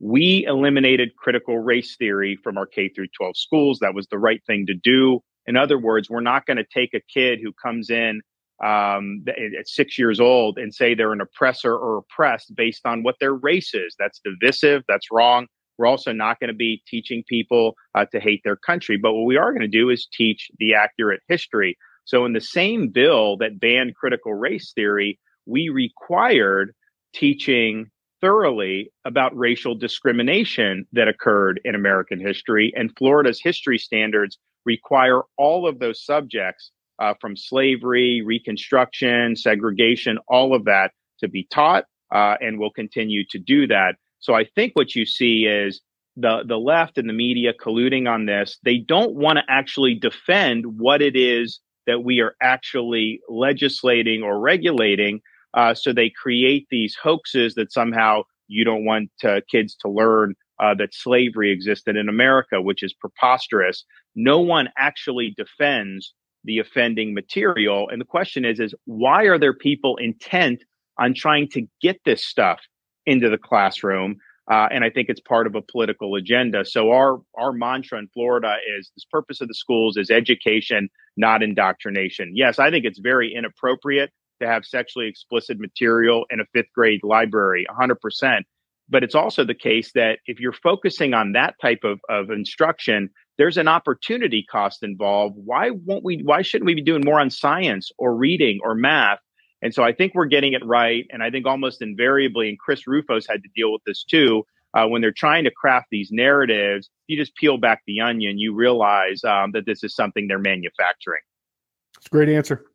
we eliminated critical race theory from our K through 12 schools. That was the right thing to do. In other words, we're not going to take a kid who comes in um, at six years old and say they're an oppressor or oppressed based on what their race is. That's divisive. That's wrong. We're also not going to be teaching people uh, to hate their country. But what we are going to do is teach the accurate history. So, in the same bill that banned critical race theory, we required teaching thoroughly about racial discrimination that occurred in American history. And Florida's history standards require all of those subjects uh, from slavery, Reconstruction, segregation, all of that to be taught, uh, and will continue to do that. So I think what you see is the the left and the media colluding on this. They don't want to actually defend what it is that we are actually legislating or regulating. Uh, so they create these hoaxes that somehow you don't want uh, kids to learn uh, that slavery existed in America, which is preposterous. No one actually defends the offending material. And the question is, is why are there people intent on trying to get this stuff into the classroom? Uh, and I think it's part of a political agenda. So our our mantra in Florida is this purpose of the schools is education, not indoctrination. Yes, I think it's very inappropriate to have sexually explicit material in a fifth grade library, 100%. But it's also the case that if you're focusing on that type of, of instruction, there's an opportunity cost involved. Why won't we? Why shouldn't we be doing more on science or reading or math? And so I think we're getting it right. And I think almost invariably, and Chris Rufo's had to deal with this too, uh, when they're trying to craft these narratives, you just peel back the onion, you realize um, that this is something they're manufacturing. It's a great answer.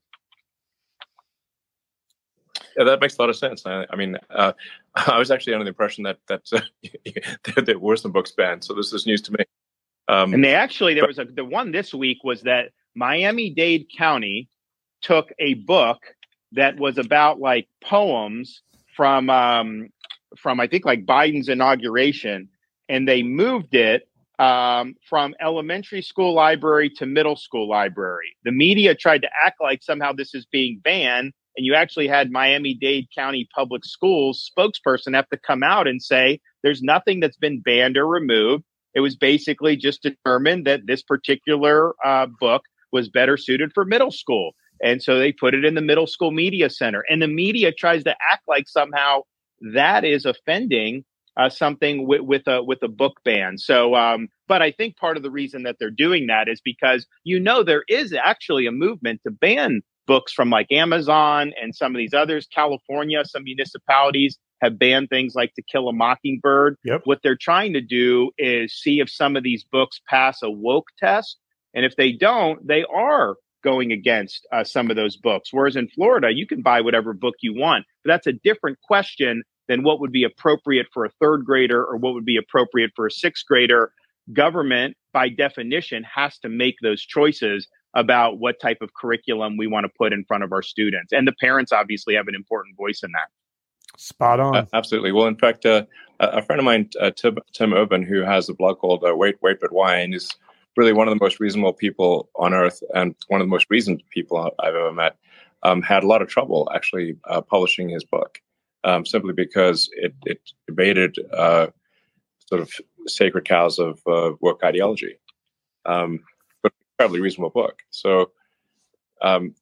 Yeah, that makes a lot of sense. I, I mean, uh, I was actually under the impression that that uh, there were some books banned, so this is news to me. Um, and they actually there was a the one this week was that Miami Dade County took a book that was about like poems from um, from I think like Biden's inauguration, and they moved it um, from elementary school library to middle school library. The media tried to act like somehow this is being banned, and you actually had Miami Dade County Public Schools spokesperson have to come out and say there's nothing that's been banned or removed. It was basically just determined that this particular uh, book was better suited for middle school. And so they put it in the middle school media center. And the media tries to act like somehow that is offending uh, something with, with a with a book ban. So, um, but I think part of the reason that they're doing that is because you know there is actually a movement to ban books from like Amazon and some of these others. California, some municipalities have banned things like To Kill a Mockingbird. Yep. What they're trying to do is see if some of these books pass a woke test. And if they don't, they are going against uh, some of those books. Whereas in Florida, you can buy whatever book you want. But that's a different question than what would be appropriate for a third grader or what would be appropriate for a sixth grader. Government, by definition, has to make those choices about what type of curriculum we want to put in front of our students. And the parents obviously have an important voice in that. Spot on. Uh, absolutely. Well, in fact, uh, a friend of mine, uh, Tim, Tim Urban, who has a blog called uh, Wait, Wait, But Why, is really one of the most reasonable people on earth and one of the most reasoned people I've ever met, um, had a lot of trouble actually uh, publishing his book um, simply because it, it debated uh, sort of sacred cows of uh, woke ideology. Um, but incredibly reasonable book. So um,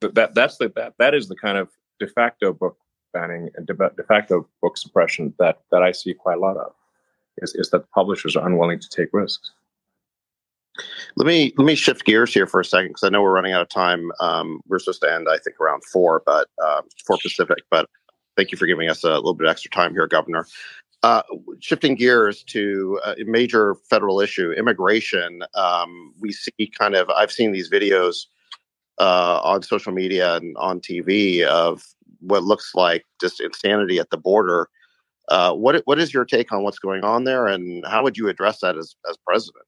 th- that that's the that that is the kind of de facto book banning and de, de facto book suppression that that I see quite a lot of. Is, is that publishers are unwilling to take risks. Let me let me shift gears here for a second because I know we're running out of time. Um, we're supposed to end, I think, around four, but uh, four Pacific. But thank you for giving us a little bit of extra time here, Governor. Uh, shifting gears to a major federal issue, immigration. Um, we see kind of I've seen these videos uh, on social media and on TV of what looks like just insanity at the border. Uh, what what is your take on what's going on there, and how would you address that as as president?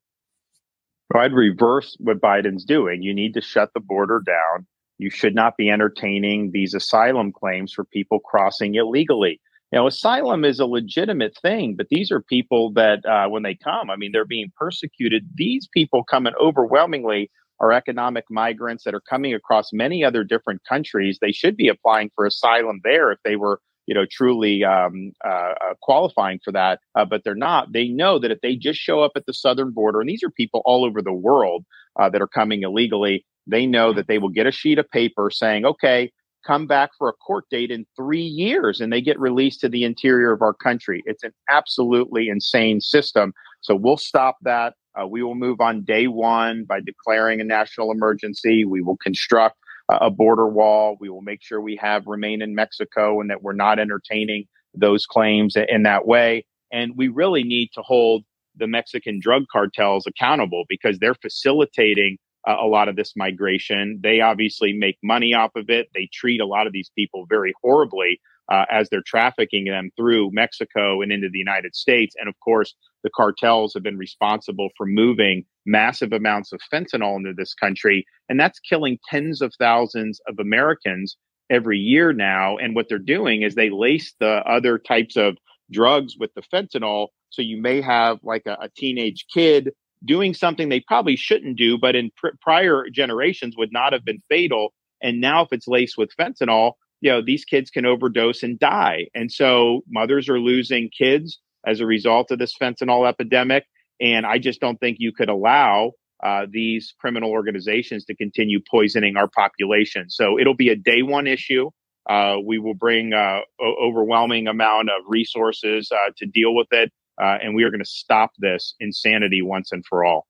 I'd reverse what Biden's doing. You need to shut the border down. You should not be entertaining these asylum claims for people crossing illegally. Now, asylum is a legitimate thing, but these are people that, uh, when they come, I mean, they're being persecuted. These people coming overwhelmingly are economic migrants that are coming across many other different countries. They should be applying for asylum there if they were you know, truly um, uh, uh, qualifying for that, uh, but they're not. They know that if they just show up at the southern border, and these are people all over the world uh, that are coming illegally, they know that they will get a sheet of paper saying, okay, come back for a court date in three years, and they get released to the interior of our country. It's an absolutely insane system. So we'll stop that. Uh, we will move on day one by declaring a national emergency. We will construct a border wall. We will make sure we have remain in Mexico and that we're not entertaining those claims in that way. And we really need to hold the Mexican drug cartels accountable because they're facilitating a lot of this migration. They obviously make money off of it. They treat a lot of these people very horribly uh, as they're trafficking them through Mexico and into the United States. And of course, the cartels have been responsible for moving massive amounts of fentanyl into this country. And that's killing tens of thousands of Americans every year now. And what they're doing is they lace the other types of drugs with the fentanyl. So you may have like a, a teenage kid doing something they probably shouldn't do, but in pr- prior generations would not have been fatal. And now, if it's laced with fentanyl, you know, these kids can overdose and die. And so mothers are losing kids as a result of this fentanyl epidemic. And I just don't think you could allow uh, these criminal organizations to continue poisoning our population. So it'll be a day one issue. Uh, we will bring uh, o- overwhelming amount of resources uh, to deal with it, uh, and we are going to stop this insanity once and for all.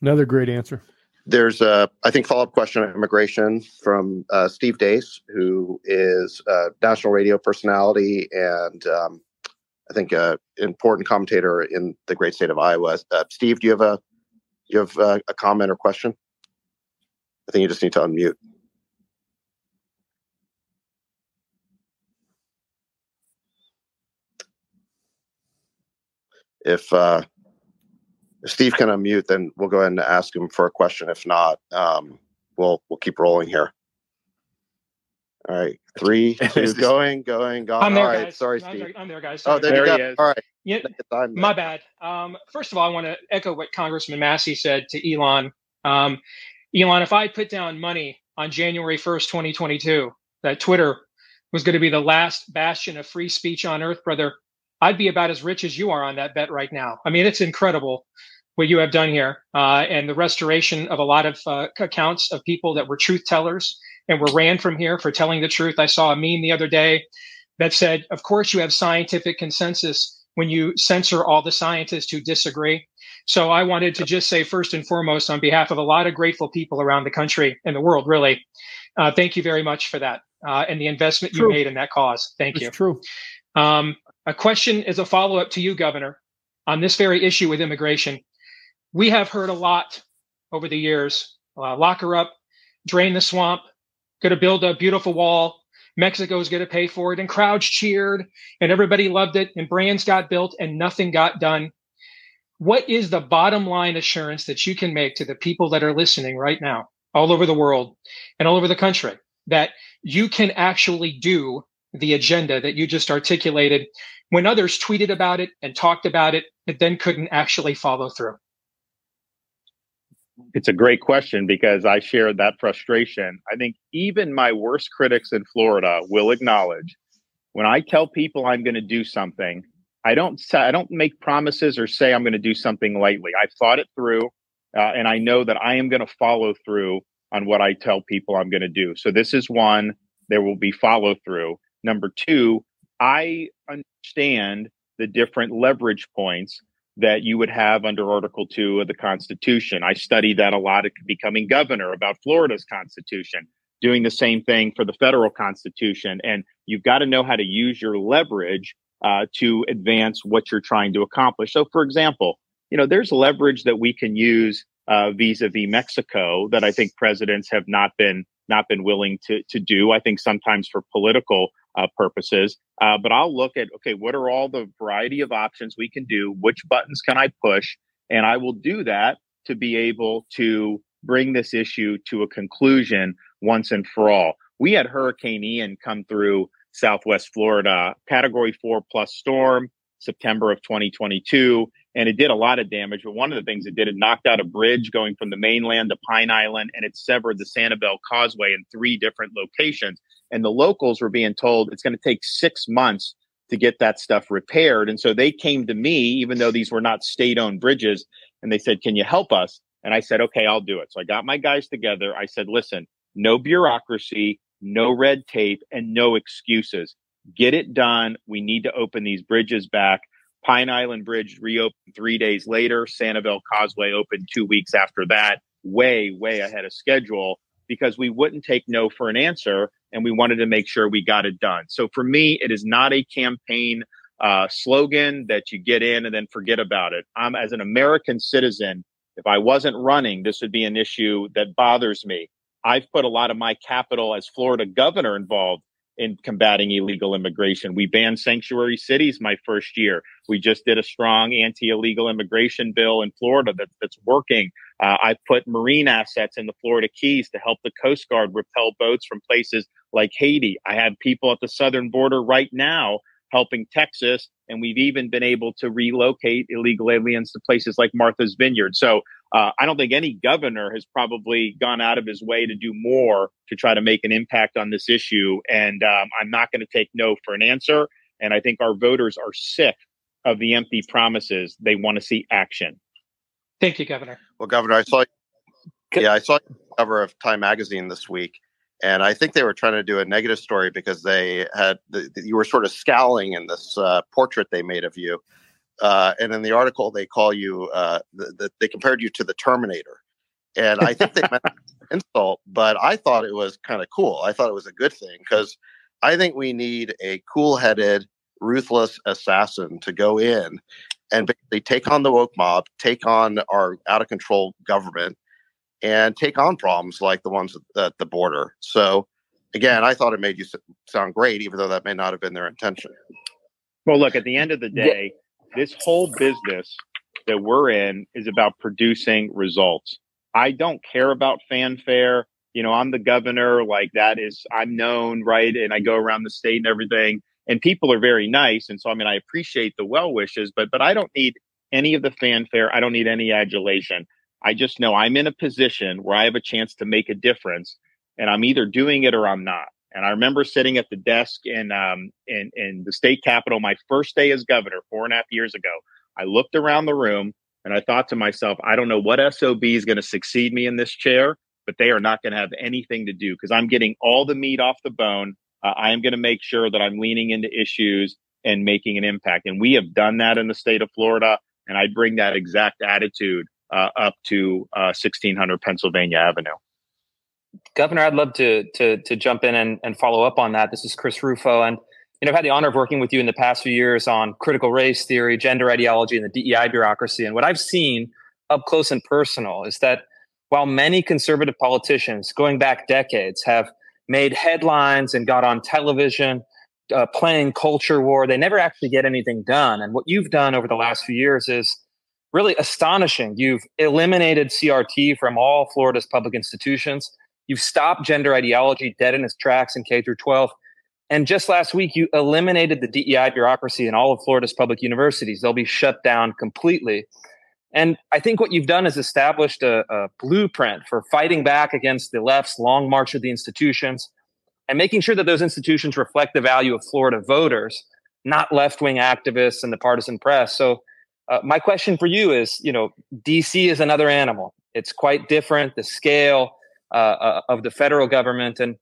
Another great answer. There's a, I think, follow up question on immigration from uh, Steve Deace, who is a national radio personality and um, I think an important commentator in the great state of Iowa. Uh, Steve, do you have a you have a, a comment or question? I think you just need to unmute. If uh, if Steve can unmute, then we'll go ahead and ask him for a question. If not, um, we'll we'll keep rolling here. All right, three, two, going, going, going. I'm there, All right, guys. sorry, I'm Steve. there, I'm there, guys. Oh, there, There you he go. is. All right, Yeah, my bad. Um, first of all, I want to echo what Congressman Massie said to Elon. Um, Elon, if I put down money on January 1st, 2022, that Twitter was going to be the last bastion of free speech on earth, brother, I'd be about as rich as you are on that bet right now. I mean, it's incredible what you have done here uh, and the restoration of a lot of uh, accounts of people that were truth tellers and were ran from here for telling the truth. I saw a meme the other day that said, of course, you have scientific consensus when you censor all the scientists who disagree. So I wanted to just say, first and foremost, on behalf of a lot of grateful people around the country and the world, really, uh, thank you very much for that uh, and the investment True. you made in that cause. Thank It's you. true. Um, a question is a follow up to you, Governor, on this very issue with immigration. We have heard a lot over the years uh, lock her up, drain the swamp, going to build a beautiful wall. Mexico's going to pay for it. And crowds cheered and everybody loved it. And brands got built and nothing got done. What is the bottom line assurance that you can make to the people that are listening right now, all over the world and all over the country, that you can actually do the agenda that you just articulated when others tweeted about it and talked about it, but then couldn't actually follow through? It's a great question because I share that frustration. I think even my worst critics in Florida will acknowledge when I tell people I'm going to do something, I don't say, I don't make promises or say I'm going to do something lightly. I've thought it through, uh, and I know that I am going to follow through on what I tell people I'm going to do. So this is one. There will be follow through. Number two, I understand the different leverage points that you would have under Article 2 of the Constitution. I studied that a lot at becoming governor about Florida's Constitution, doing the same thing for the federal Constitution. And you've got to know how to use your leverage uh, to advance what you're trying to accomplish. So, for example, you know, there's leverage that we can use uh, vis-a-vis Mexico that I think presidents have not been not been willing to to do. I think sometimes for political uh, purposes. Uh, but I'll look at okay, what are all the variety of options we can do? Which buttons can I push? And I will do that to be able to bring this issue to a conclusion once and for all. We had Hurricane Ian come through Southwest Florida, Category Four plus storm, September of 2022 and it did a lot of damage. But one of the things it did, it knocked out a bridge going from the mainland to Pine Island, and it severed the Sanibel Causeway in three different locations. And the locals were being told it's going to take six months to get that stuff repaired. And so they came to me, even though these were not state owned bridges, and they said, Can you help us? And I said, Okay, I'll do it. So I got my guys together. I said, Listen, no bureaucracy, no red tape, and no excuses. Get it done. We need to open these bridges back. Pine Island Bridge reopened three days later. Sanibel Causeway opened two weeks after that, way, way ahead of schedule because we wouldn't take no for an answer and we wanted to make sure we got it done. So for me, it is not a campaign uh, slogan that you get in and then forget about it. I'm as an American citizen, if I wasn't running, this would be an issue that bothers me. I've put a lot of my capital as Florida governor involved in combating illegal immigration. We banned sanctuary cities my first year. We just did a strong anti-illegal immigration bill in Florida that, that's working. Uh, I put marine assets in the Florida Keys to help the Coast Guard repel boats from places like Haiti. I have people at the southern border right now helping Texas, and we've even been able to relocate illegal aliens to places like Martha's Vineyard. So uh, I don't think any governor has probably gone out of his way to do more to try to make an impact on this issue. And um, I'm not going to take no for an answer. And I think our voters are sick of the empty promises. They want to see action. Thank you, Governor. Well, Governor, I saw. Yeah, I saw the cover of Time Magazine this week, and I think they were trying to do a negative story because they had the, you were sort of scowling in this uh, portrait they made of you, uh, and in the article they call you uh, the, the, they compared you to the Terminator, and I think they meant insult, but I thought it was kind of cool. I thought it was a good thing because I think we need a cool-headed, ruthless assassin to go in and basically take on the woke mob, take on our out of control government, and take on problems like the ones at the border. So, again, I thought it made you sound great, even though that may not have been their intention. Well, look, at the end of the day, this whole business that we're in is about producing results. I don't care about fanfare. You know, I'm the governor, like that is, I'm known, right? And I go around the state and everything and people are very nice. And so, I mean, I appreciate the well wishes, but, but I don't need any of the fanfare. I don't need any adulation. I just know I'm in a position where I have a chance to make a difference and I'm either doing it or I'm not. And I remember sitting at the desk in, um, in, in the state capitol, my first day as governor four and a half years ago. I looked around the room and I thought to myself, I don't know what SOB is going to succeed me in this chair, but they are not going to have anything to do because I'm getting all the meat off the bone. Uh, I am going to make sure that I'm leaning into issues and making an impact. And we have done that in the state of Florida. And I bring that exact attitude uh, up to uh, 1600 Pennsylvania Avenue. Governor, I'd love to to to jump in and, and follow up on that. This is Chris Rufo, and you know I've had the honor of working with you in the past few years on critical race theory, gender ideology, and the DEI bureaucracy. And what I've seen up close and personal is that while many conservative politicians, going back decades, have made headlines and got on television uh, playing culture war, they never actually get anything done. And what you've done over the last few years is really astonishing. You've eliminated CRT from all Florida's public institutions. You've stopped gender ideology dead in its tracks in K through 12. And just last week, you eliminated the DEI bureaucracy in all of Florida's public universities. They'll be shut down completely. And I think what you've done is established a, a blueprint for fighting back against the left's long march of the institutions and making sure that those institutions reflect the value of Florida voters, not left wing activists and the partisan press. So uh, my question for you is, you know, DC is another animal. It's quite different, the scale uh, uh, of the federal government, and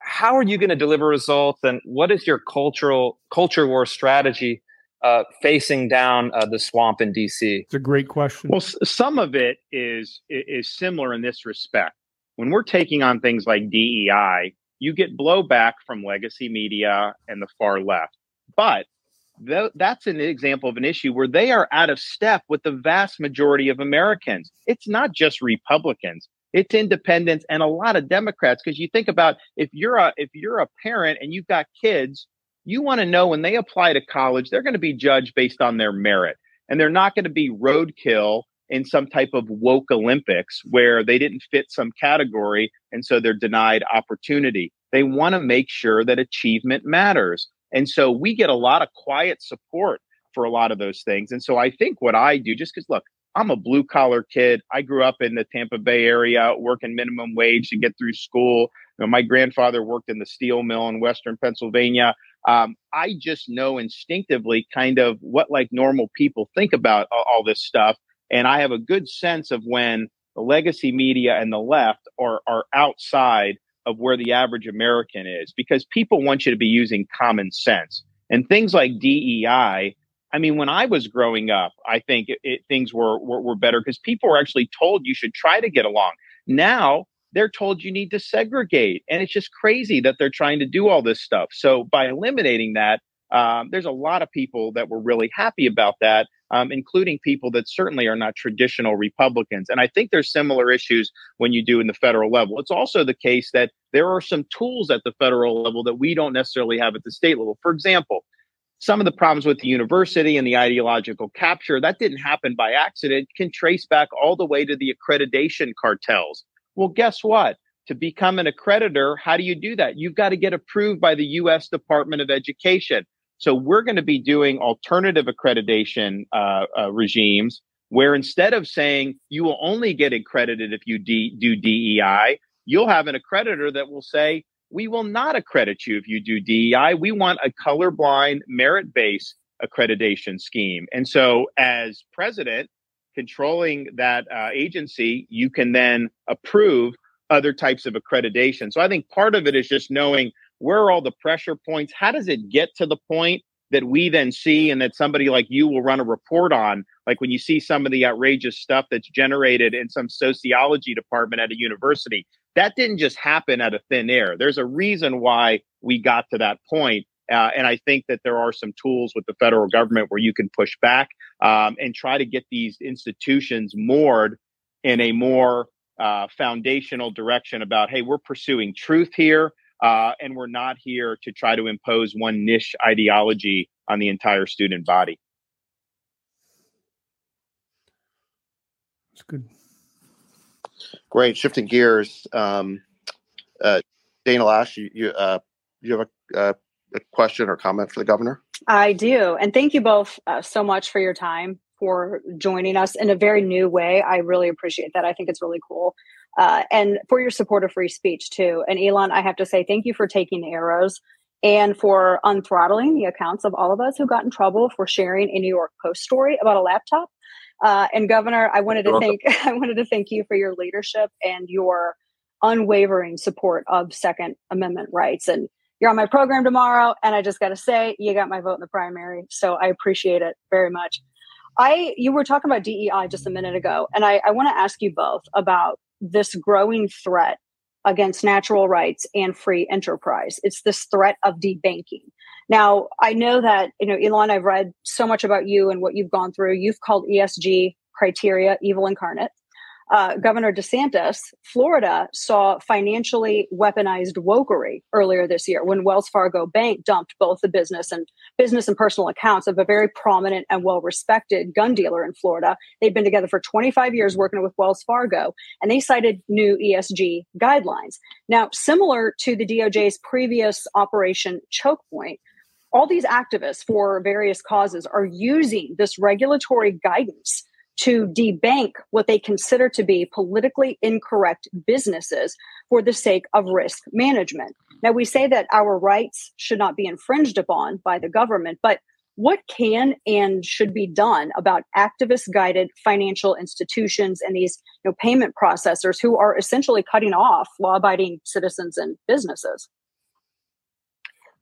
how are you going to deliver results? And what is your cultural culture war strategy uh, facing down uh, the swamp in DC? It's a great question. Well, s- some of it is is similar in this respect. When we're taking on things like DEI, you get blowback from legacy media and the far left, but th- that's an example of an issue where they are out of step with the vast majority of Americans. It's not just Republicans. It's independents and a lot of Democrats. Because you think about if you're a if you're a parent and you've got kids, you want to know when they apply to college, they're going to be judged based on their merit, and they're not going to be roadkill in some type of woke Olympics where they didn't fit some category and so they're denied opportunity. They want to make sure that achievement matters. And so we get a lot of quiet support for a lot of those things. And so I think what I do, just because look, I'm a blue collar kid. I grew up in the Tampa Bay area, working minimum wage to get through school. You know, my grandfather worked in the steel mill in Western Pennsylvania. Um, I just know instinctively kind of what like normal people think about all, all this stuff. And I have a good sense of when the legacy media and the left are, are outside of where the average American is because people want you to be using common sense and things like DEI. I mean, when I was growing up, I think it, it, things were, were, were better because people were actually told you should try to get along. Now they're told you need to segregate. And it's just crazy that they're trying to do all this stuff. So by eliminating that, um, there's a lot of people that were really happy about that um, including people that certainly are not traditional Republicans. And I think there's similar issues when you do in the federal level. It's also the case that there are some tools at the federal level that we don't necessarily have at the state level. For example, some of the problems with the university and the ideological capture that didn't happen by accident can trace back all the way to the accreditation cartels. Well, guess what? To become an accreditor, how do you do that? You've got to get approved by the U.S. Department of Education. So we're going to be doing alternative accreditation uh, uh, regimes where instead of saying you will only get accredited if you de- do DEI, you'll have an accreditor that will say we will not accredit you if you do DEI. We want a colorblind, merit based accreditation scheme. And so, as president, controlling that uh, agency, you can then approve other types of accreditation. So I think part of it is just knowing where are all the pressure points? How does it get to the point that we then see and that somebody like you will run a report on? Like when you see some of the outrageous stuff that's generated in some sociology department at a university, that didn't just happen out of thin air. There's a reason why we got to that point. Uh, and I think that there are some tools with the federal government where you can push back um, and try to get these institutions moored in a more uh, foundational direction about, hey, we're pursuing truth here, uh, and we're not here to try to impose one niche ideology on the entire student body. That's good. Great. Shifting gears, um, uh, Dana Loesch, you you, uh, you have a, uh, a, question or comment for the governor? I do, and thank you both uh, so much for your time for joining us in a very new way. I really appreciate that. I think it's really cool. Uh, and for your support of free speech too. And Elon, I have to say thank you for taking the arrows and for unthrottling the accounts of all of us who got in trouble for sharing a New York Post story about a laptop. Uh, and Governor, I wanted to thank I wanted to thank you for your leadership and your unwavering support of Second Amendment rights. And you're on my program tomorrow, and I just got to say, you got my vote in the primary, so I appreciate it very much. I you were talking about DEI just a minute ago, and I, I want to ask you both about this growing threat against natural rights and free enterprise. It's this threat of debanking. Now, I know that, you know, Elon, I've read so much about you and what you've gone through. You've called ESG criteria evil incarnate uh, Governor DeSantis, Florida saw financially weaponized wokery earlier this year when Wells Fargo Bank dumped both the business and business and personal accounts of a very prominent and well-respected gun dealer in Florida. They'd been together for 25 years working with Wells Fargo, and they cited new ESG guidelines. Now, similar to the DOJ's previous Operation Choke Point, all these activists for various causes are using this regulatory guidance to debank what they consider to be politically incorrect businesses for the sake of risk management. Now, we say that our rights should not be infringed upon by the government, but what can and should be done about activist guided financial institutions and these you know, payment processors who are essentially cutting off law abiding citizens and businesses?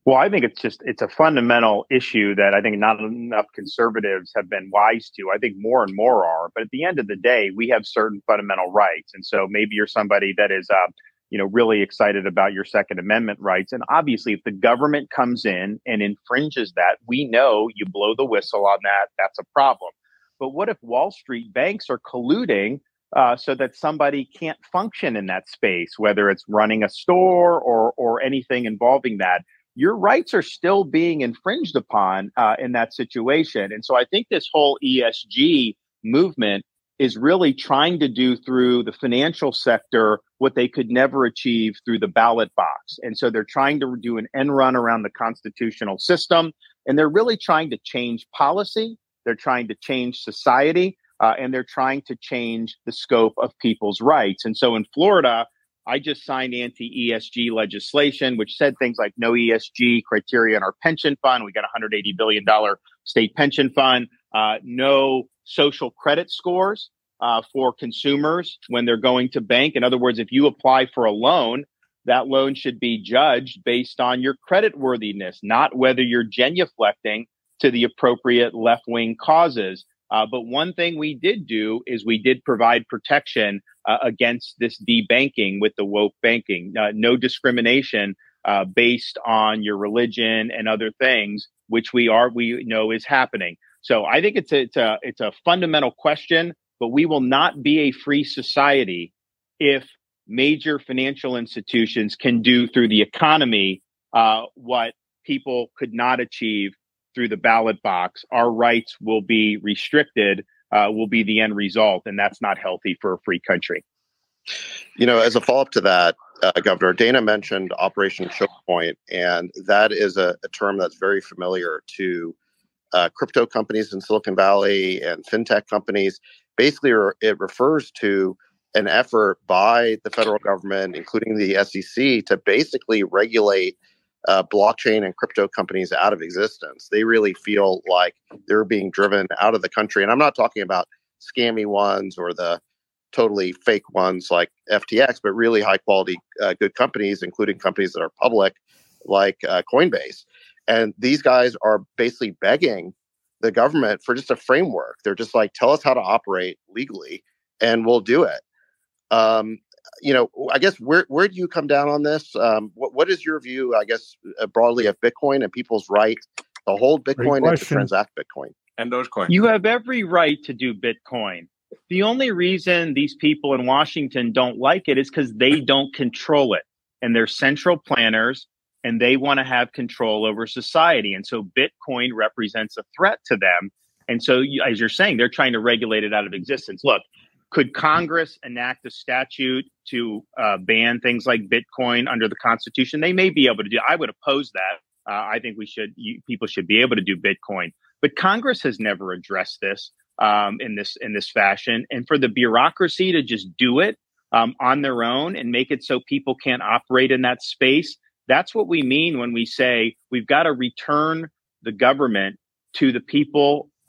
Well, I think it's just it's a fundamental issue that I think not enough conservatives have been wise to. I think more and more are, but at the end of the day, we have certain fundamental rights, and so maybe you're somebody that is, uh, you know, really excited about your Second Amendment rights. And obviously, if the government comes in and infringes that, we know you blow the whistle on that. That's a problem. But what if Wall Street banks are colluding uh, so that somebody can't function in that space, whether it's running a store or or anything involving that? Your rights are still being infringed upon uh, in that situation. And so I think this whole ESG movement is really trying to do through the financial sector what they could never achieve through the ballot box. And so they're trying to do an end run around the constitutional system. And they're really trying to change policy. They're trying to change society. Uh, and they're trying to change the scope of people's rights. And so in Florida, I just signed anti ESG legislation, which said things like no ESG criteria in our pension fund. We got a $180 billion state pension fund, uh, no social credit scores uh, for consumers when they're going to bank. In other words, if you apply for a loan, that loan should be judged based on your credit worthiness, not whether you're genuflecting to the appropriate left wing causes. Uh, but one thing we did do is we did provide protection uh, against this debanking with the woke banking. Uh, no discrimination uh, based on your religion and other things, which we are we know is happening. So I think it's a, it's a it's a fundamental question, but we will not be a free society if major financial institutions can do through the economy uh, what people could not achieve through the ballot box. Our rights will be restricted uh, will be the end result, and that's not healthy for a free country. You know, as a follow up to that, uh, Governor Dana mentioned Operation Choke and that is a, a term that's very familiar to uh, crypto companies in Silicon Valley and fintech companies. Basically, it refers to an effort by the federal government, including the SEC, to basically regulate uh, blockchain and crypto companies out of existence. They really feel like they're being driven out of the country. And I'm not talking about scammy ones or the totally fake ones like FTX, but really high quality, uh, good companies, including companies that are public like uh, Coinbase. And these guys are basically begging the government for just a framework. They're just like, tell us how to operate legally and we'll do it. Um, you know, I guess where where do you come down on this? Um, what what is your view? I guess uh, broadly of Bitcoin and people's right to hold Bitcoin and to transact Bitcoin and Dogecoin. You have every right to do Bitcoin. The only reason these people in Washington don't like it is because they don't control it, and they're central planners, and they want to have control over society. And so Bitcoin represents a threat to them. And so, as you're saying, they're trying to regulate it out of existence. Look, could Congress enact a statute to uh, ban things like Bitcoin under the Constitution? They may be able to do. I would oppose that. Uh, I think we should. You, people should be able to do Bitcoin, but Congress has never addressed this um, in this in this fashion. And for the bureaucracy to just do it um, on their own and make it so people can't operate in that space, that's what we mean when we say we've got to return the government to the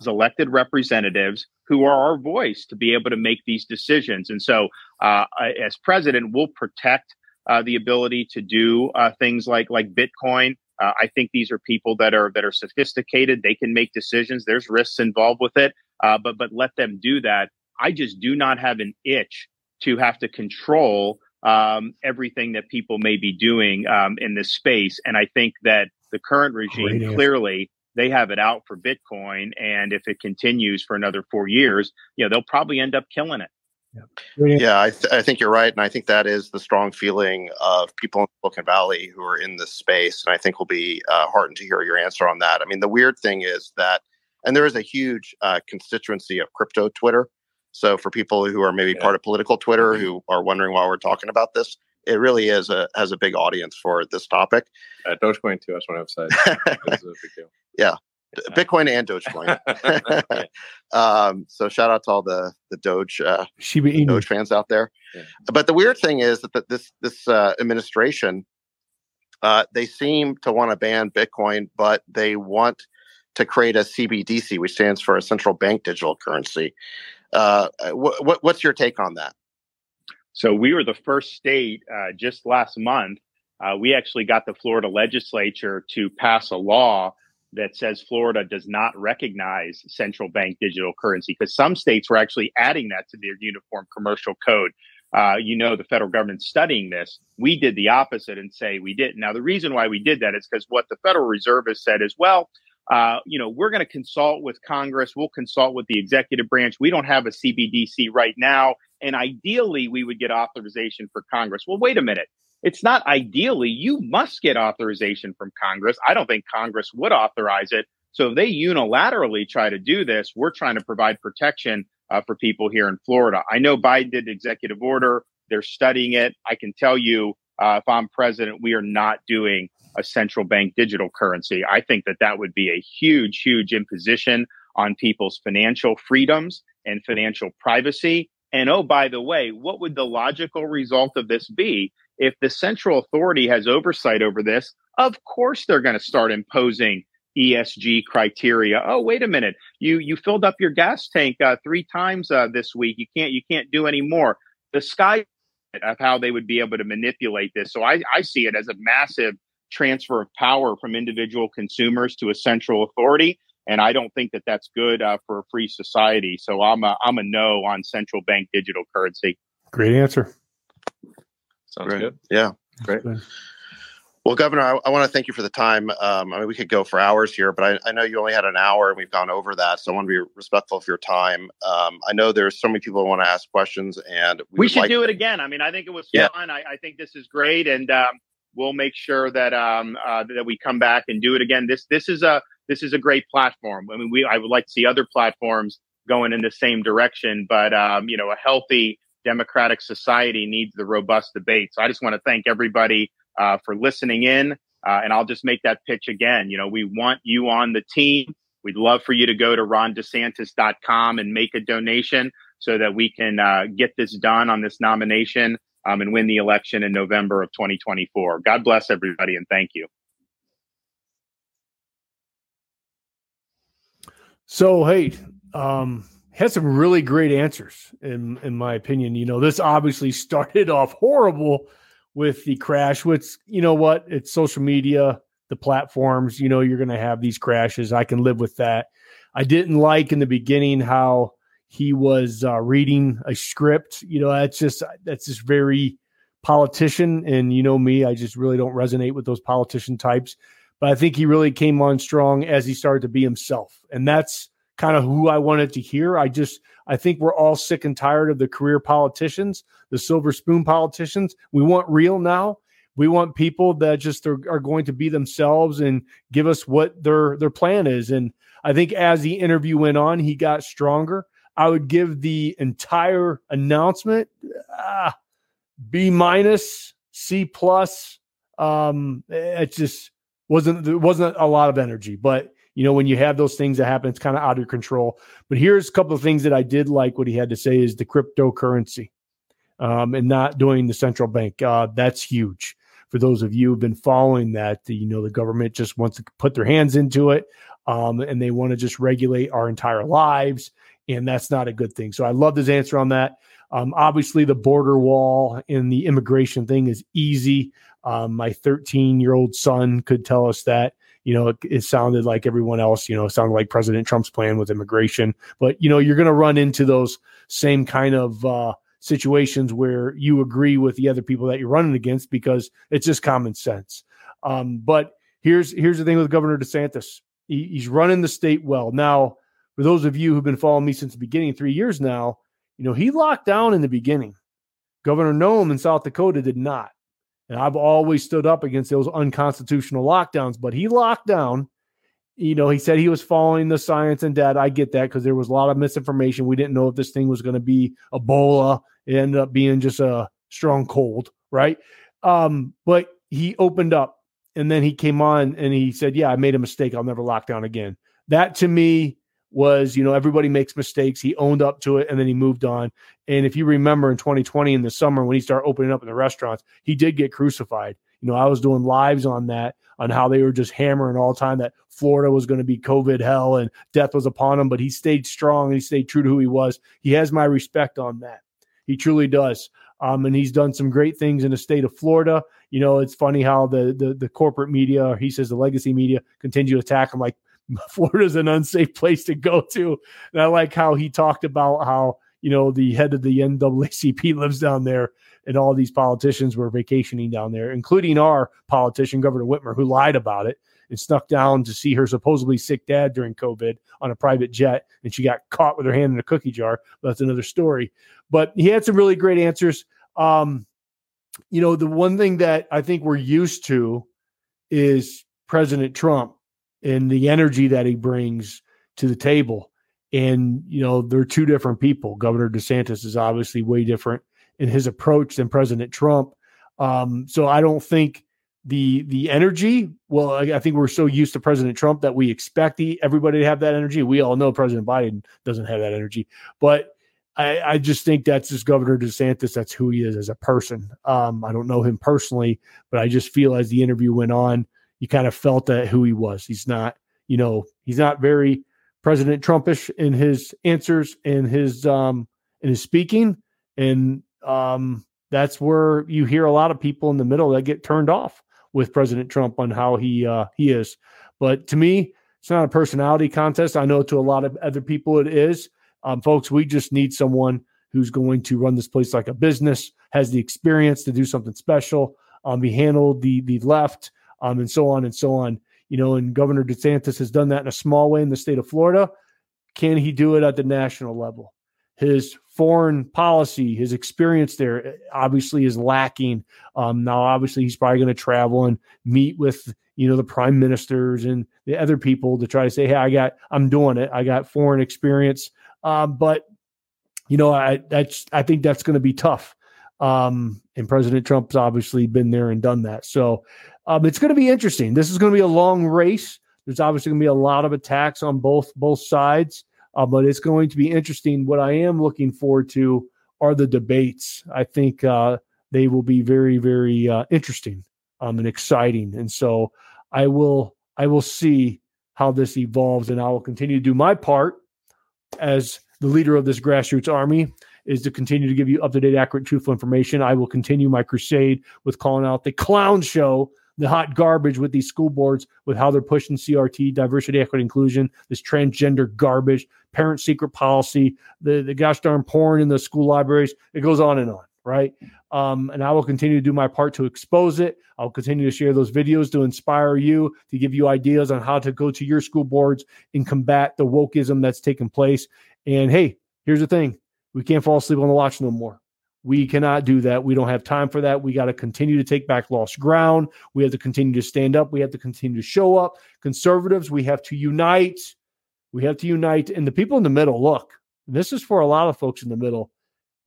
people's elected representatives who are our voice to be able to make these decisions. And so, uh, as president, we'll protect uh, the ability to do uh, things like like Bitcoin. Uh, I think these are people that are that are sophisticated. They can make decisions. There's risks involved with it, uh, but but let them do that. I just do not have an itch to have to control um, everything that people may be doing um, in this space. And I think that the current regime clearly they have it out for Bitcoin. And if it continues for another four years, you know, they'll probably end up killing it. Yeah, yeah I, th- I, think you're right. And I think that is the strong feeling of people in Silicon Valley who are in this space. And I think we'll be uh, heartened to hear your answer on that. I mean, the weird thing is that, and there is a huge uh, constituency of crypto Twitter. So for people who are maybe yeah. part of political Twitter mm-hmm. who are wondering why we're talking about this, it really is a has a big audience for this topic. Uh, Dogecoin too. I just want to emphasize. yeah, Bitcoin and Dogecoin. um, so shout out to all the the Doge uh, Doge fans out there. Yeah. But the weird thing is that this this uh, administration, uh, they seem to want to ban Bitcoin, but they want to create a CBDC, which stands for a central bank digital currency. Uh, wh- wh- what's your take on that? So we were the first state uh, just last month. Uh, we actually got the Florida legislature to pass a law that says Florida does not recognize central bank digital currency because some states were actually adding that to their uniform commercial code. Uh, you know, the federal government's studying this. We did the opposite and say we didn't. Now, the reason why we did that is because what the Federal Reserve has said is, well, uh, you know, we're going to consult with Congress. We'll consult with the executive branch. We don't have a CBDC right now. And ideally, we would get authorization for Congress. Well, wait a minute. It's not ideally. You must get authorization from Congress. I don't think Congress would authorize it. So if they unilaterally try to do this, we're trying to provide protection uh, for people here in Florida. I know Biden did executive order. They're studying it. I can tell you, uh, if I'm president, we are not doing a central bank digital currency. I think that that would be a huge, huge imposition on people's financial freedoms and financial privacy. And oh, by the way, what would the logical result of this be? If the central authority has oversight over this, of course they're going to start imposing ESG criteria. Oh, wait a minute. You you filled up your gas tank uh, three times uh, this week. You can't you can't do any more. The sky of how they would be able to manipulate this. So I, I see it as a massive transfer of power from individual consumers to a central authority. And I don't think that that's good uh, for a free society. So I'm a, I'm a no on central bank digital currency. Great answer. Sounds great. good. Yeah. Great. Well, Governor, I, I want to thank you for the time. Um, I mean, we could go for hours here, but I, I, know you only had an hour and we've gone over that. So I want to be respectful of your time. Um, I know there's so many people who want to ask questions and we, we should like do it again. I mean, I think it was yeah. fun. I, I, think this is great. And um, we'll make sure that um, uh, that we come back and do it again. This this is a this is a great platform. I mean, we I would like to see other platforms going in the same direction, but um, you know, a healthy democratic society needs the robust debate. So I just want to thank everybody uh, for listening in, uh, and I'll just make that pitch again. You know, we want you on the team. We'd love for you to go to rondesantis.com and make a donation so that we can uh, get this done on this nomination um, and win the election in November of 2024. God bless everybody and thank you. So hey, um, had some really great answers in in my opinion. You know, this obviously started off horrible with the crash. Which you know what? It's social media, the platforms. You know, you're going to have these crashes. I can live with that. I didn't like in the beginning how he was uh, reading a script. You know, that's just that's just very politician. And you know me, I just really don't resonate with those politician types. But I think he really came on strong as he started to be himself, and that's kind of who I wanted to hear. I just I think we're all sick and tired of the career politicians, the silver spoon politicians. We want real now. We want people that just are, are going to be themselves and give us what their their plan is. And I think as the interview went on, he got stronger. I would give the entire announcement uh, B minus, C plus. Um, it just wasn't there wasn't a lot of energy, but you know, when you have those things that happen, it's kind of out of control. But here's a couple of things that I did like what he had to say is the cryptocurrency um, and not doing the central bank. Uh, that's huge. For those of you who've been following that, you know, the government just wants to put their hands into it um, and they want to just regulate our entire lives. And that's not a good thing. So I love his answer on that. Um, obviously, the border wall and the immigration thing is easy. Um, my 13 year old son could tell us that you know, it, it, sounded like everyone else, you know, sounded like President Trump's plan with immigration. But, you know, you're going to run into those same kind of uh, situations where you agree with the other people that you're running against because it's just common sense. Um, but here's here's the thing with Governor DeSantis. He, he's running the state well. Now, for those of you who've been following me since the beginning, three years now, you know, he locked down in the beginning. Governor Noem in South Dakota did not. And I've always stood up against those unconstitutional lockdowns, but he locked down. You know, he said he was following the science and data. I get that because there was a lot of misinformation. We didn't know if this thing was going to be Ebola. It ended up being just a strong cold, right? Um, but he opened up and then he came on and he said, Yeah, I made a mistake. I'll never lock down again. That to me was, you know, everybody makes mistakes. He owned up to it and then he moved on. And if you remember in 2020 in the summer when he started opening up in the restaurants, he did get crucified. You know, I was doing lives on that, on how they were just hammering all time that Florida was going to be COVID hell and death was upon him. But he stayed strong and he stayed true to who he was. He has my respect on that. He truly does. Um, and he's done some great things in the state of Florida. You know, it's funny how the the, the corporate media, he says the legacy media, continue to attack him like Florida's an unsafe place to go to. And I like how he talked about how, you know, the head of the NAACP lives down there and all these politicians were vacationing down there, including our politician, Governor Whitmer, who lied about it and snuck down to see her supposedly sick dad during COVID on a private jet. And she got caught with her hand in a cookie jar. That's another story. But he had some really great answers. Um, you know, the one thing that I think we're used to is President Trump and the energy that he brings to the table. And, you know, they're two different people. Governor DeSantis is obviously way different in his approach than President Trump. Um, so I don't think the the energy. Well, I, I, think we're so used to President Trump that we expect the, everybody to have that energy. We all know President Biden doesn't have that energy, but I, I just think that's just Governor DeSantis. That's who he is as a person. Um, I don't know him personally, but I just feel as the interview went on, you kind of felt that who he was. He's not, you know, he's not very President Trumpish in his answers and his um in his speaking. And um that's where you hear a lot of people in the middle that get turned off with President Trump on how he uh he is. But to me, it's not a personality contest. I know to a lot of other people it is. Um, folks, we just need someone who's going to run this place like a business, has the experience to do something special. Um, be handled the the left um, and so on and so on. You know, and Governor DeSantis has done that in a small way in the state of Florida. Can he do it at the national level? His foreign policy, his experience there eh, obviously is lacking. Um, now, obviously, he's probably going to travel and meet with you know the prime ministers and the other people to try to say, "Hey, I got, I'm doing it. I got foreign experience." Um, but you know, I that's I think that's going to be tough. Um, and President Trump's obviously been there and done that. So um, it's going to be interesting. This is going to be a long race. There's obviously going to be a lot of attacks on both both sides, uh, but it's going to be interesting. What I am looking forward to are the debates. I think uh, they will be very very uh, interesting um, and exciting. And so I will I will see how this evolves. And I will continue to do my part as the leader of this grassroots army is to continue to give you up to date, accurate, truthful information. I will continue my crusade with calling out the clown show, the hot garbage with these school boards, with how they're pushing CRT, diversity, equity, inclusion, this transgender garbage, parent secret policy, the, the gosh darn porn in the school libraries. It goes on and on, right? Um, and I will continue to do my part to expose it. I'll continue to share those videos to inspire you, to give you ideas on how to go to your school boards and combat the wokeism that's taking place. And hey, here's the thing we can't fall asleep on the watch no more. We cannot do that. We don't have time for that. We got to continue to take back lost ground. We have to continue to stand up. We have to continue to show up. Conservatives, we have to unite. We have to unite. And the people in the middle, look, this is for a lot of folks in the middle.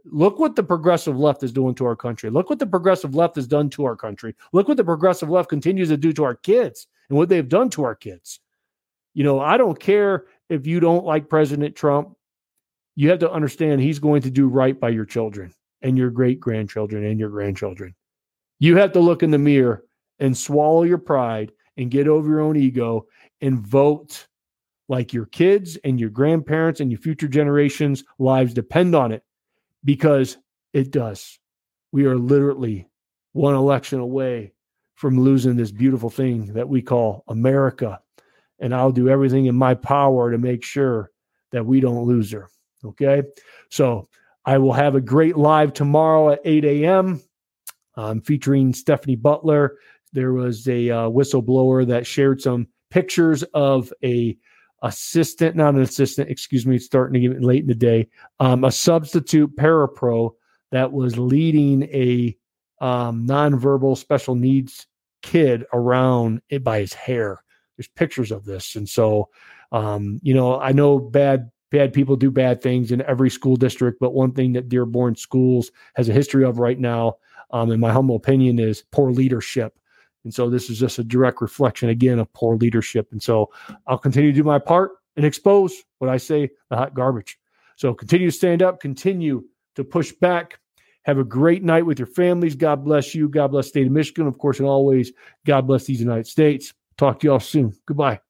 Look what the progressive left is doing to our country. Look what the progressive left has done to our country. Look what the progressive left continues to do to our kids and what they've done to our kids. You know, I don't care if you don't like President Trump you have to understand he's going to do right by your children and your great grandchildren and your grandchildren. You have to look in the mirror and swallow your pride and get over your own ego and vote like your kids and your grandparents and your future generations' lives depend on it because it does. We are literally one election away from losing this beautiful thing that we call America. And I'll do everything in my power to make sure that we don't lose her. Okay. So I will have a great live tomorrow at 8 a.m. Um, featuring Stephanie Butler. There was a uh, whistleblower that shared some pictures of a assistant, not an assistant, excuse me, starting to get late in the day, um, a substitute parapro that was leading a um, nonverbal special needs kid around it by his hair. There's pictures of this. And so, um, you know, I know bad bad people do bad things in every school district, but one thing that Dearborn Schools has a history of right now, um, in my humble opinion, is poor leadership. And so this is just a direct reflection again of poor leadership. And so I'll continue to do my part and expose what I say the hot garbage. So continue to stand up, continue to push back. Have a great night with your families. God bless you. God bless state of Michigan. Of course, and always, God bless these United States. Talk to y'all soon. Goodbye.